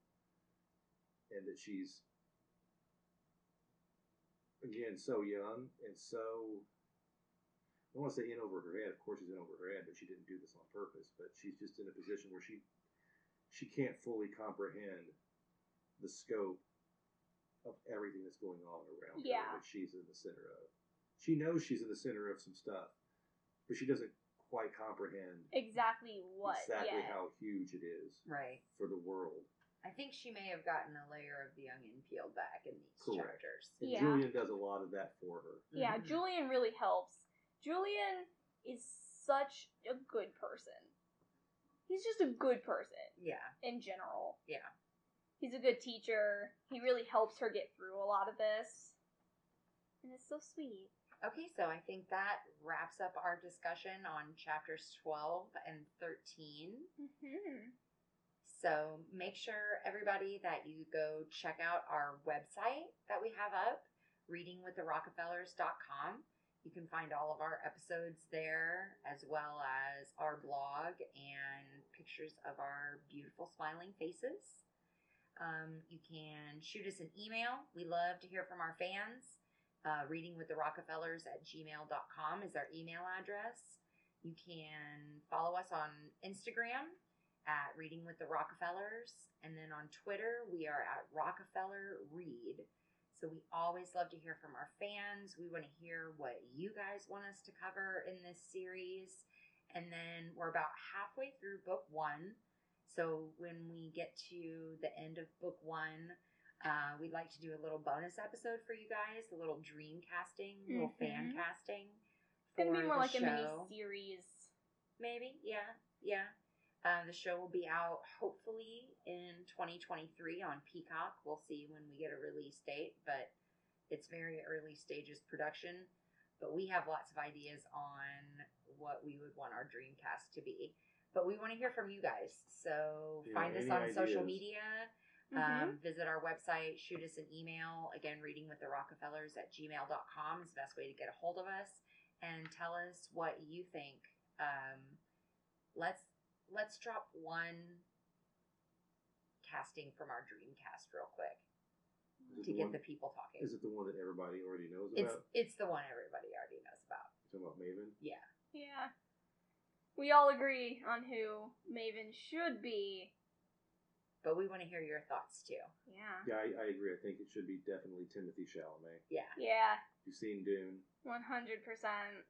and that she's again so young and so. I don't want to say in over her head. Of course, she's in over her head, but she didn't do this on purpose. But she's just in a position where she she can't fully comprehend the scope of everything that's going on around
Yeah.
her that she's in the center of. She knows she's in the center of some stuff, but she doesn't quite comprehend
Exactly what?
exactly
yet.
how huge it is
Right.
for the world.
I think she may have gotten a layer of the onion peeled back in these
Correct.
chapters.
And
Yeah.
Julian does a lot of that for her.
Yeah,
Mhm.
Julian really helps. Julian is such a good person. He's just a good person
Yeah.
in general.
Yeah.
He's a good teacher. He really helps her get through a lot of this. And it's so sweet.
Okay, so I think that wraps up our discussion on chapters 12 and 13.
Mm-hmm.
So make sure, everybody, that you go check out our website that we have up, readingwiththerockefellers.com. You can find all of our episodes there, as well as our blog and pictures of our beautiful smiling faces. Um, you can shoot us an email. We love to hear from our fans. Uh, reading with the Rockefellers at gmail.com is our email address. You can follow us on Instagram at Reading with the Rockefellers. And then on Twitter, we are at Rockefeller Read. So we always love to hear from our fans. We want to hear what you guys want us to cover in this series. And then we're about halfway through book one. So when we get to the end of book one, uh, we'd like to do a little bonus episode for you guys, a little dream casting, a little fan casting.
It's gonna be more
the
like a mini series.
Maybe, yeah, yeah. Uh, the show will be out hopefully in 2023 on Peacock. We'll see when we get a release date, but it's very early stages production. But we have lots of ideas on what we would want our Dreamcast to be. But we want to hear from you guys. So
Yeah,
find us
any
on social media.
Mhm.
Um, visit our website, shoot us an email. Again, reading with the Rockefellers at gmail.com is the best way to get a hold of us and tell us what you think. Um, let's let's drop one casting from our dream cast real quick to
the
get
one-
the people talking.
Is it the one that everybody already knows
It's
about?
it's the one everybody already knows about.
You talking about Maven?
Yeah.
Yeah. We all agree on who Maven should be.
But we want to hear your thoughts too.
Yeah.
Yeah, I, I agree. I think it should be definitely Timothy Chalamet.
Yeah.
Yeah.
You've seen Dune.
One hundred percent.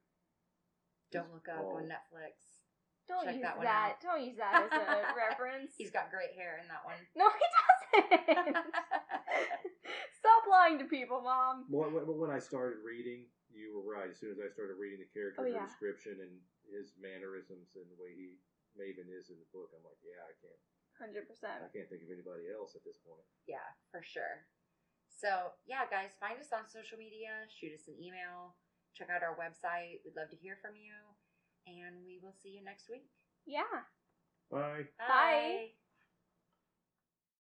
Don't look up
Oh.
on Netflix.
Don't
Check
use
that
that.
one out.
Don't use that as a reference.
He's got great hair in that one.
No, he doesn't. Stop lying to people, Mom.
Well, when, when I started reading, you were right. As soon as I started reading the character
Oh, yeah.
description and his mannerisms and the way he Maven is in the book, I'm like, yeah, I can't,
Hundred
I can't think of anybody else at this point.
Yeah, for sure. So, yeah, guys, find us on social media, shoot us an email, check out our website. We'd love to hear from you. And we will see you next week.
Yeah.
Bye.
Bye.